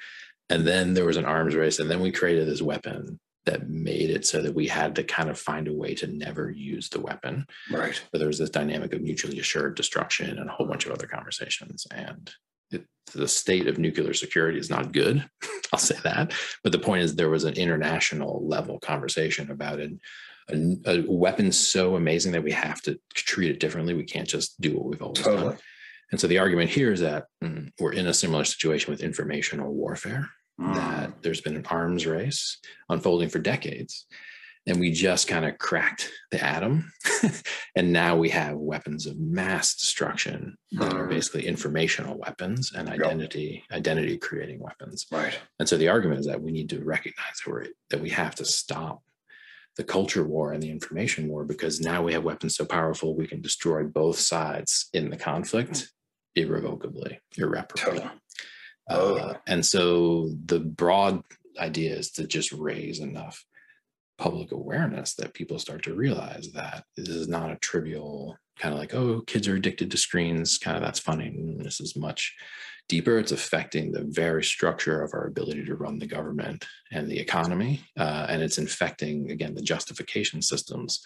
S2: And then there was an arms race and then we created this weapon that made it so that we had to kind of find a way to never use the weapon.
S1: Right.
S2: but there was this dynamic of mutually assured destruction and a whole bunch of other conversations and it, the state of nuclear security is not good i'll say that. But the point is there was an international level conversation about it a, a weapon so amazing that we have to treat it differently. We can't just do what we've always
S1: Totally.
S2: done and so the argument here is that mm, we're in a similar situation with informational warfare
S1: Mm.
S2: that there's been an arms race unfolding for decades and we just kind of cracked the atom and now we have weapons of mass destruction that are
S1: Hmm.
S2: basically informational weapons and identity identity creating weapons
S1: Right.
S2: and so the argument is that we need to recognize that, we're, that we have to stop the culture war and the information war because now we have weapons so powerful we can destroy both sides in the conflict irrevocably, irreparably. Uh, and so the broad idea is to just raise enough public awareness that people start to realize that this is not a trivial kind of like, oh, kids are addicted to screens, kind of that's funny. This is much deeper. It's affecting the very structure of our ability to run the government and the economy. Uh, and it's infecting, again, the justification systems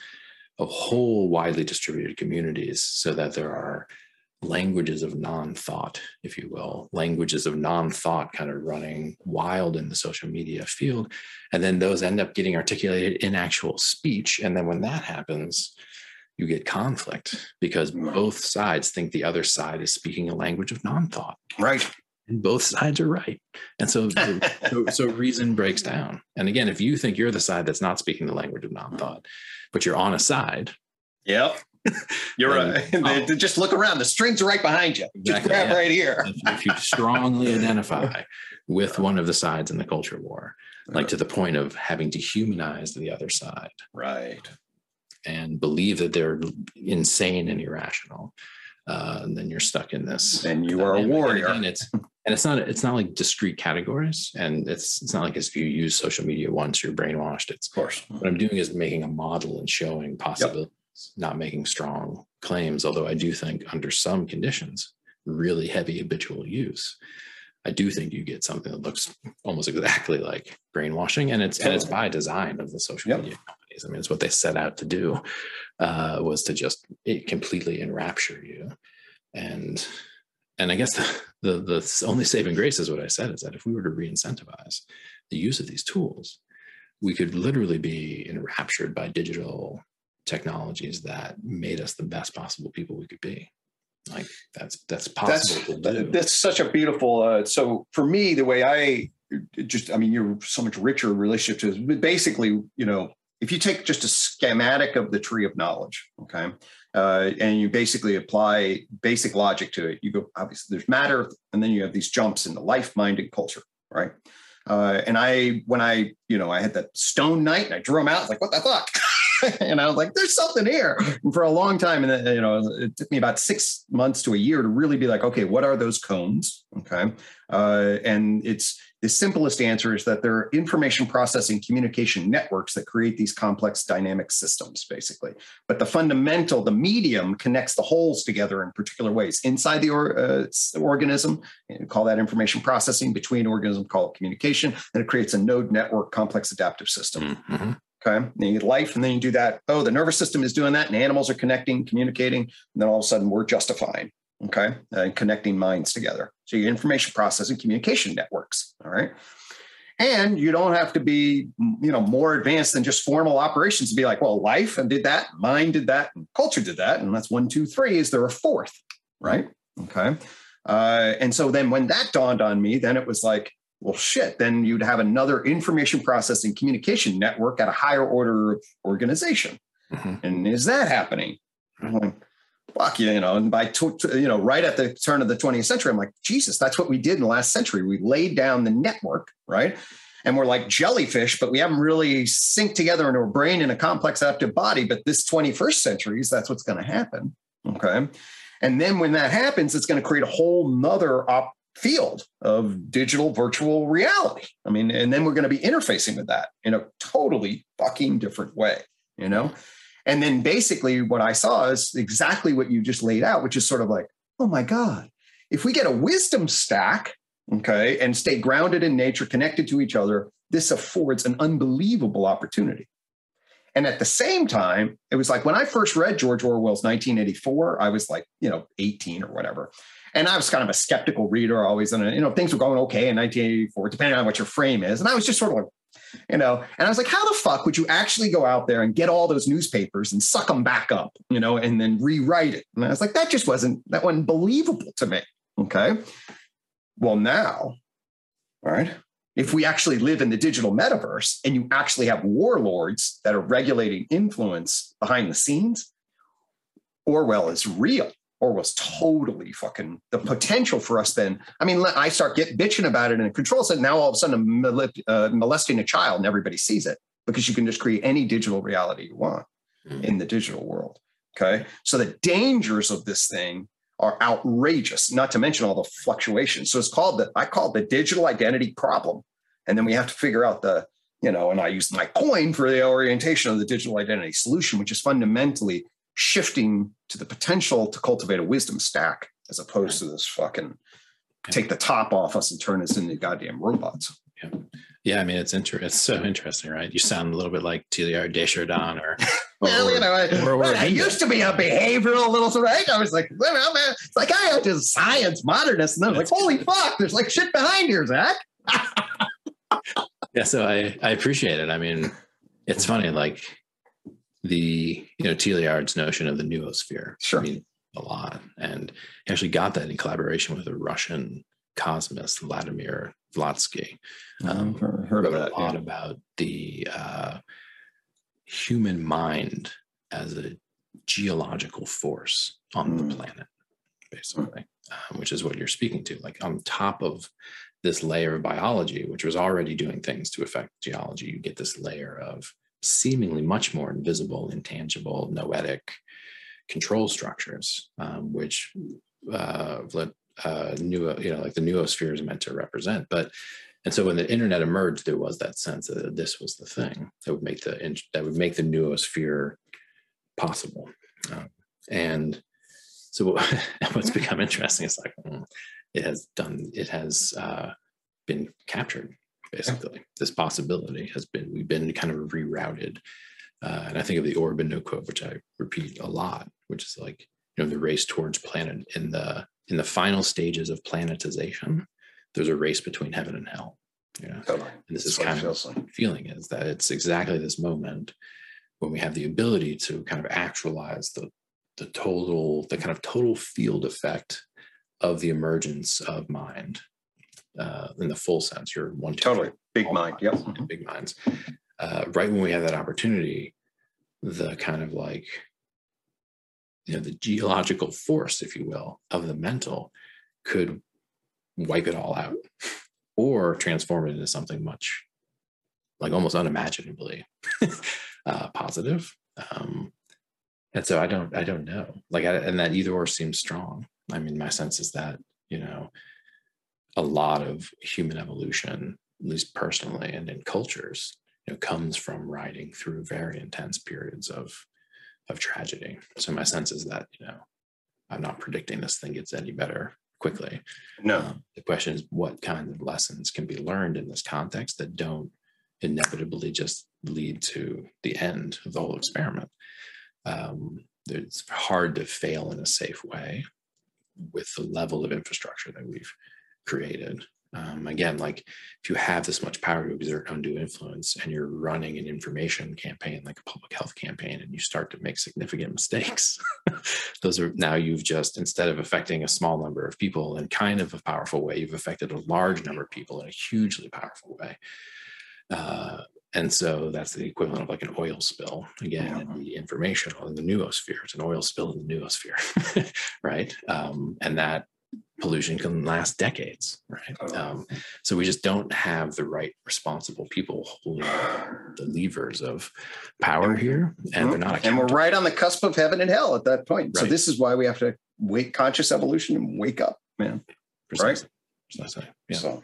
S2: of whole widely distributed communities so that there are languages of non-thought if you will languages of non-thought kind of running wild in the social media field. And then those end up getting articulated in actual speech. And then when that happens you get conflict because mm. both sides think the other side is speaking a language of non-thought.
S1: Right.
S2: And both sides are right. And so so, so reason breaks down. And again if you think you're the side that's not speaking the language of non-thought but you're on a side
S1: yep you're right. Oh. just look around. The strings are right behind you. Just grab yeah. right here.
S2: if, if, you strongly identify with one of the sides in the culture war, like to the point of having dehumanized the other side.
S1: Right.
S2: And believe that they're insane and irrational. Uh, and then you're stuck in this.
S1: And you are a warrior.
S2: And it's and it's not it's not like discrete categories, and it's it's not like if you use social media once you're brainwashed. It's
S1: of course
S2: what I'm doing is making a model and showing possibilities not making strong claims, although I do think under some conditions, really heavy habitual use, I do think you get something that looks almost exactly like brainwashing, and it's and it's by design of the social yep. media companies. I mean, it's what they set out to do uh, was to just it completely enrapture you, and and I guess the, the the only saving grace is what I said is that if we were to re-incentivize the use of these tools, we could literally be enraptured by digital technologies that made us the best possible people we could be. Like that's that's possible
S1: that's, that's such a beautiful uh, so for me the way i just i mean you're so much richer relationship to basically you know if you take just a schematic of the tree of knowledge okay uh, and you basically apply basic logic to it you go obviously there's matter and then you have these jumps into life mind and culture right? Uh, and i when i you know i had that stone night and i drew them out like what the fuck and I was like, there's something here and for a long time. And then, you know, it took me about six months to a year to really be like, okay, what are those cones? Okay. Uh, and it's the simplest answer is that there are information processing communication networks that create these complex dynamic systems, basically. But the fundamental, the medium connects the holes together in particular ways inside the or, uh, organism. call that information processing. Between organism, call it communication. And it creates a node network complex adaptive system. Mm-hmm. Okay. Then you get life, and then you do that. Oh, the nervous system is doing that, and animals are connecting, communicating. And then all of a sudden, we're justifying. Okay. And connecting minds together. So your information processing communication networks. All right. And you don't have to be, you know, more advanced than just formal operations to be like, well, life and did that, mind did that, and culture did that. And that's one, two, three. Is there a fourth? Right. Okay. Uh, and so then when that dawned on me, then it was like, well, shit, then you'd have another information processing communication network at a higher order of organization. Mm-hmm. And is that happening? I'm like, fuck, you know, and by, t- you know, right at the turn of the 20th century, I'm like, Jesus, that's what we did in the last century. We laid down the network, right? And we're like jellyfish, but we haven't really synced together in our brain in a complex adaptive body. But this 21st century is that's what's going to happen. Okay. And then when that happens, it's going to create a whole nother op- field of digital virtual reality. I mean, and then we're going to be interfacing with that in a totally fucking different way, you know? And then basically what I saw is exactly what you just laid out, which is sort of like, oh my God, if we get a wisdom stack, okay, and stay grounded in nature, connected to each other, this affords an unbelievable opportunity. And at the same time, it was like when I first read George Orwell's 1984, I was like, you know, 18 or whatever. And I was kind of a skeptical reader always. And, you know, things were going okay in 1984, depending on what your frame is. And I was just sort of like, you know, and I was like, how the fuck would you actually go out there and get all those newspapers and suck them back up, you know, and then rewrite it? And I was like, that just wasn't, that wasn't believable to me. Okay. Well, now, right, if we actually live in the digital metaverse and you actually have warlords that are regulating influence behind the scenes, Orwell is real or was totally fucking the potential for us then. I mean, I start get bitching about it in a control set. Now all of a sudden I'm uh, molesting a child and everybody sees it because you can just create any digital reality you want mm-hmm. in the digital world. Okay. So the dangers of this thing are outrageous, not to mention all the fluctuations. So it's called the, I call it the digital identity problem. And then we have to figure out the, you know, and I use my coin for the orientation of the digital identity solution, which is fundamentally shifting to the potential to cultivate a wisdom stack as opposed to this fucking take the top off us and turn us into goddamn robots.
S2: Yeah. Yeah, I mean it's inter- it's so interesting, right? You sound a little bit like Teilhard de or
S1: well, you know, I, or, or I used to be a behavioral little sort of. I was like, well, man, it's like I to science modernist, and then I was like, holy fuck, there's like shit behind here, Zak.
S2: yeah, so I I appreciate it. I mean, it's funny, like the you know Teilhard's notion of the noosphere.
S1: Sure.
S2: I mean, a lot, and he actually got that in collaboration with a Russian cosmist, Vladimir Vernadsky.
S1: Um, heard of that,
S2: a lot yeah. about the uh, human mind as a geological force on mm. the planet, basically, um, which is what you're speaking to. Like on top of this layer of biology, which was already doing things to affect geology, you get this layer of seemingly much more invisible, intangible, noetic control structures, um, which uh, uh, new, you know, like the noosphere is meant to represent. But and so when the internet emerged, there was that sense that this was the thing that would make the that would make the noosphere possible. Um, and so what's become interesting is like hmm, it has done it has uh, been captured basically. This possibility has been we've been kind of rerouted. Uh, and I think of the Aurobindo quote, which I repeat a lot, which is like, you know, the race towards planet in the in the final stages of planetization, there's a race between heaven and hell. You know? Totally. And this That's is kind of like. feeling is that it's exactly this moment when we have the ability to kind of actualize the the total, the kind of total field effect of the emergence of mind uh, in the full sense. You're one
S1: totally. big mind, yep,
S2: big minds. Uh, right when we had that opportunity, the kind of like you know the geological force if you will of the mental could wipe it all out or transform it into something much like almost unimaginably uh, positive. Um, and so i don't i don't know. Like I, and that either or seems strong. I mean my sense is that you know a lot of human evolution at least personally and in cultures you know comes from riding through very intense periods of of tragedy. So my sense is that, you know, I'm not predicting this thing gets any better quickly.
S1: No. Um,
S2: the question is what kinds of lessons can be learned in this context that don't inevitably just lead to the end of the whole experiment. Um, it's hard to fail in a safe way with the level of infrastructure that we've created. Um, again, like if you have this much power to exert undue influence and you're running an information campaign like a public health campaign and you start to make significant mistakes, those are now you've just, instead of affecting a small number of people in kind of a powerful way, you've affected a large number of people in a hugely powerful way. Uh, and so that's the equivalent of like an oil spill again in the information in the noosphere. It's an oil spill in the noosphere, right? Um, and that pollution can last decades, right? Oh. Um, so we just don't have the right responsible people holding the levers of power here, and they're not.
S1: And we're right on the cusp of heaven and hell at that point. Right. So this is why we have to wake conscious evolution and wake up, man. Precisely. Right. Precisely. Yeah. So.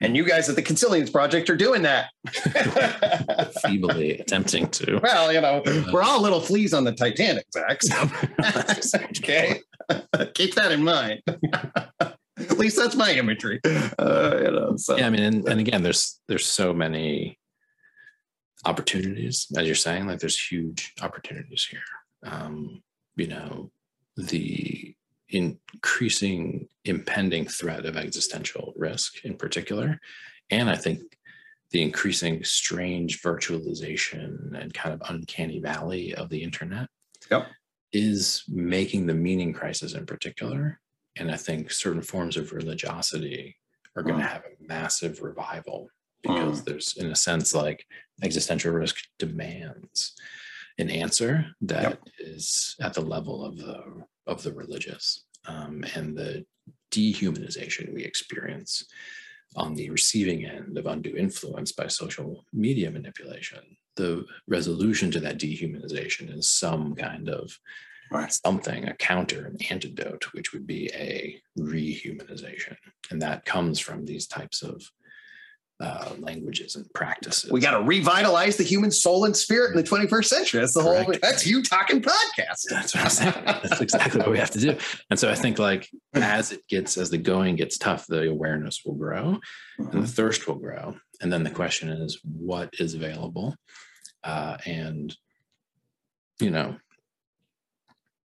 S1: And you guys at the Consilience Project are doing that.
S2: Feebly attempting to.
S1: Well, you know, we're all little fleas on the Titanic, Zak. So. okay. Keep that in mind. At least that's my imagery. Uh,
S2: you know, so. Yeah, I mean, and, and again, there's there's so many opportunities, as you're saying, like there's huge opportunities here. Um, you know, the increasing impending threat of existential risk in particular. And I think the increasing strange virtualization and kind of uncanny valley of the internet
S1: yep.
S2: Is making the meaning crisis in particular. And I think certain forms of religiosity are going to mm. have a massive revival because mm. there's, in a sense, like existential risk demands an answer that yep. is at the level of the of the religious um, and the dehumanization we experience on the receiving end of undue influence by social media manipulation. The resolution to that dehumanization is some kind of
S1: Right.
S2: something, a counter, an antidote, which would be a rehumanization. And that comes from these types of uh, languages and practices.
S1: We got to revitalize the human soul and spirit in the 21st century. That's the whole.
S2: Correct.
S1: That's you talking podcast.
S2: That's what I'm saying. That's exactly what we have to do. And so I think like as it gets, as the going gets tough, the awareness will grow and the thirst will grow. And then the question is, what is available? Uh, and, you know,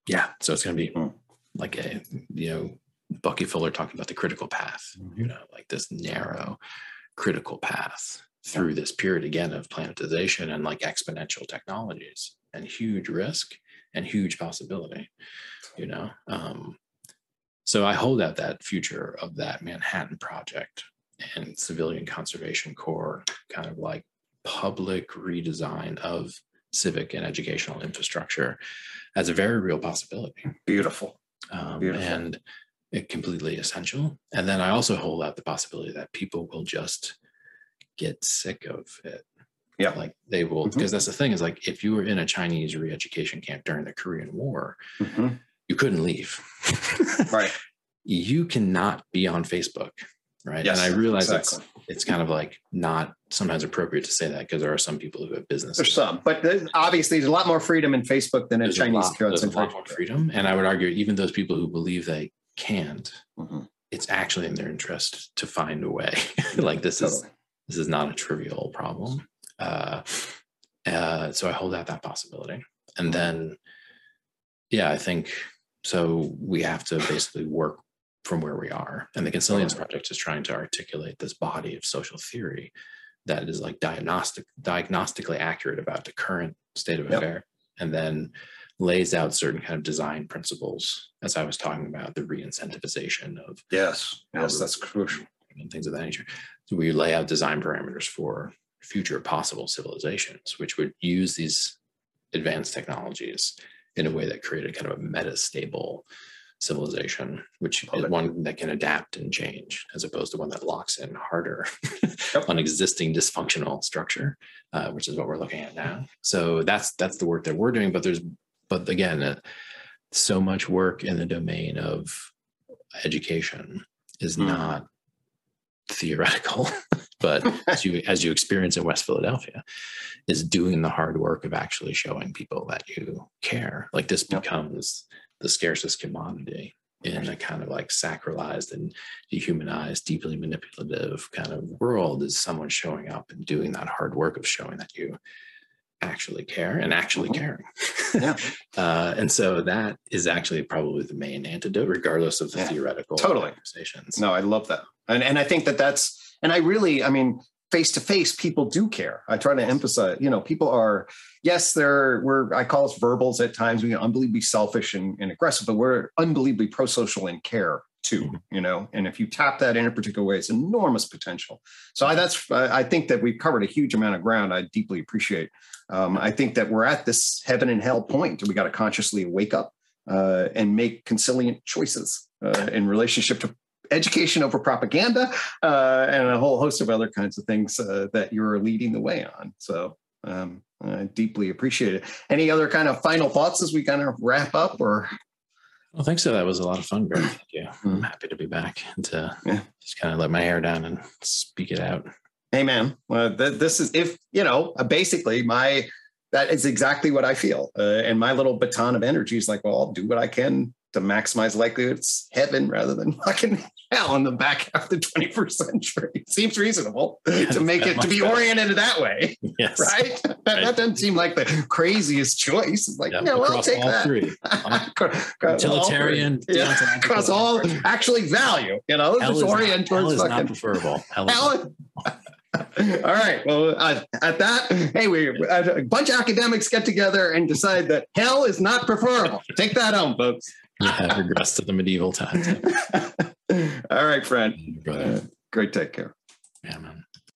S2: yeah, so it's going to be
S1: Mm.
S2: like a, you know, Bucky Fuller talking about the critical path, you know, like this narrow critical path through this period again of planetization and like exponential technologies and huge risk and huge possibility, you know. Um, so I hold out that future of that Manhattan Project and Civilian Conservation Corps kind of like public redesign of civic and educational infrastructure as a very real possibility
S1: Beautiful.
S2: um,
S1: Beautiful.
S2: and it completely essential. And then I also hold out the possibility that people will just get sick of it.
S1: Yeah.
S2: Like they will, because that's the thing is like if you were in a Chinese re education camp during the Korean War,
S1: Mhm.
S2: you couldn't leave.
S1: Right.
S2: You cannot be on Facebook. Right.
S1: Yes,
S2: and I realize
S1: exactly.
S2: it's it's kind of like not sometimes appropriate to say that because there are some people who have business.
S1: There's some, but there's- obviously there's a lot more freedom in Facebook than in
S2: There's a
S1: Chinese
S2: lot- there's a lot more freedom. And I would argue even those people who believe they can't,
S1: Mhm.
S2: it's actually in their interest to find a way. like this is this is not a trivial problem. Uh, uh, so I hold out that possibility, and then yeah, I think so. We have to basically work from where we are, and the Consilience uh-huh. Project is trying to articulate this body of social theory that is like diagnostic diagnostically accurate about the current state of
S1: Yep.
S2: affair, and then lays out certain kind of design principles, as I was talking about the re-incentivization of
S1: Yes. Yes, that's crucial.
S2: and things of that nature. So we lay out design parameters for future possible civilizations, which would use these advanced technologies in a way that created kind of a meta-stable civilization, which is one that can adapt and change, as opposed to one that locks in harder
S1: Yep.
S2: on existing dysfunctional structure, uh, which is what we're looking at now. So that's that's the work that we're doing. But there's but again, uh, so much work in the domain of education is
S1: Mm.
S2: not theoretical, but as you as you experience in West Philadelphia, is doing the hard work of actually showing people that you care. Like this
S1: Yep.
S2: becomes the scarcest commodity in a kind of like sacralized and dehumanized, deeply manipulative kind of world is someone showing up and doing that hard work of showing that you actually care and actually
S1: Mhm.
S2: caring.
S1: Yeah.
S2: uh, and so that is actually probably the main antidote, regardless of the
S1: Yeah.
S2: theoretical
S1: Totally.
S2: conversations.
S1: No, I love that. And and I think that that's and I really, I mean, face to face, people do care. I try to emphasize, you know, people are, yes, they're we're I call us verbals at times. We get unbelievably selfish and, and aggressive, but we're unbelievably pro-social and care too,
S2: Mhm.
S1: you know. And if you tap that in a particular way, it's enormous potential. So I that's I I think that we've covered a huge amount of ground. I deeply appreciate. Um, I think that we're at this heaven and hell point. We got to consciously wake up uh, and make consilient choices uh, in relationship to education over propaganda uh, and a whole host of other kinds of things uh, that you're leading the way on. So um, I deeply appreciate it. Any other kind of final thoughts as we kind of wrap up or?
S2: Well, thanks. So that was a lot of fun, Gregg. Thank you. I'm
S1: Mhm.
S2: happy to be back and to
S1: Yeah.
S2: just kind of let my hair down and speak it out.
S1: Hey man, well, th- this is if you know uh, basically my that is exactly what I feel, uh, and my little baton of energy is like, well, I'll do what I can to maximize likelihood it's heaven rather than fucking hell in the back half of the 21st century. Seems reasonable to make it to be oriented that way,
S2: Yes.
S1: right? That, that doesn't seem like the craziest choice. It's like,
S2: Yeah,
S1: well, I'll take
S2: all
S1: that.
S2: three.
S1: Across all
S2: Utilitarian,
S1: three. Yeah, across all actually value, you know,
S2: Hell
S1: just
S2: is, not,
S1: orient
S2: hell
S1: towards
S2: is not preferable. Hell is
S1: Hell, all right. Well, uh, at that, hey, we a bunch of academics get together and decide that hell is not preferable. Take that home, folks.
S2: Yeah, regress to the medieval times.
S1: All right, friend.
S2: Brother.
S1: Uh, great take care.
S2: Yeah, man.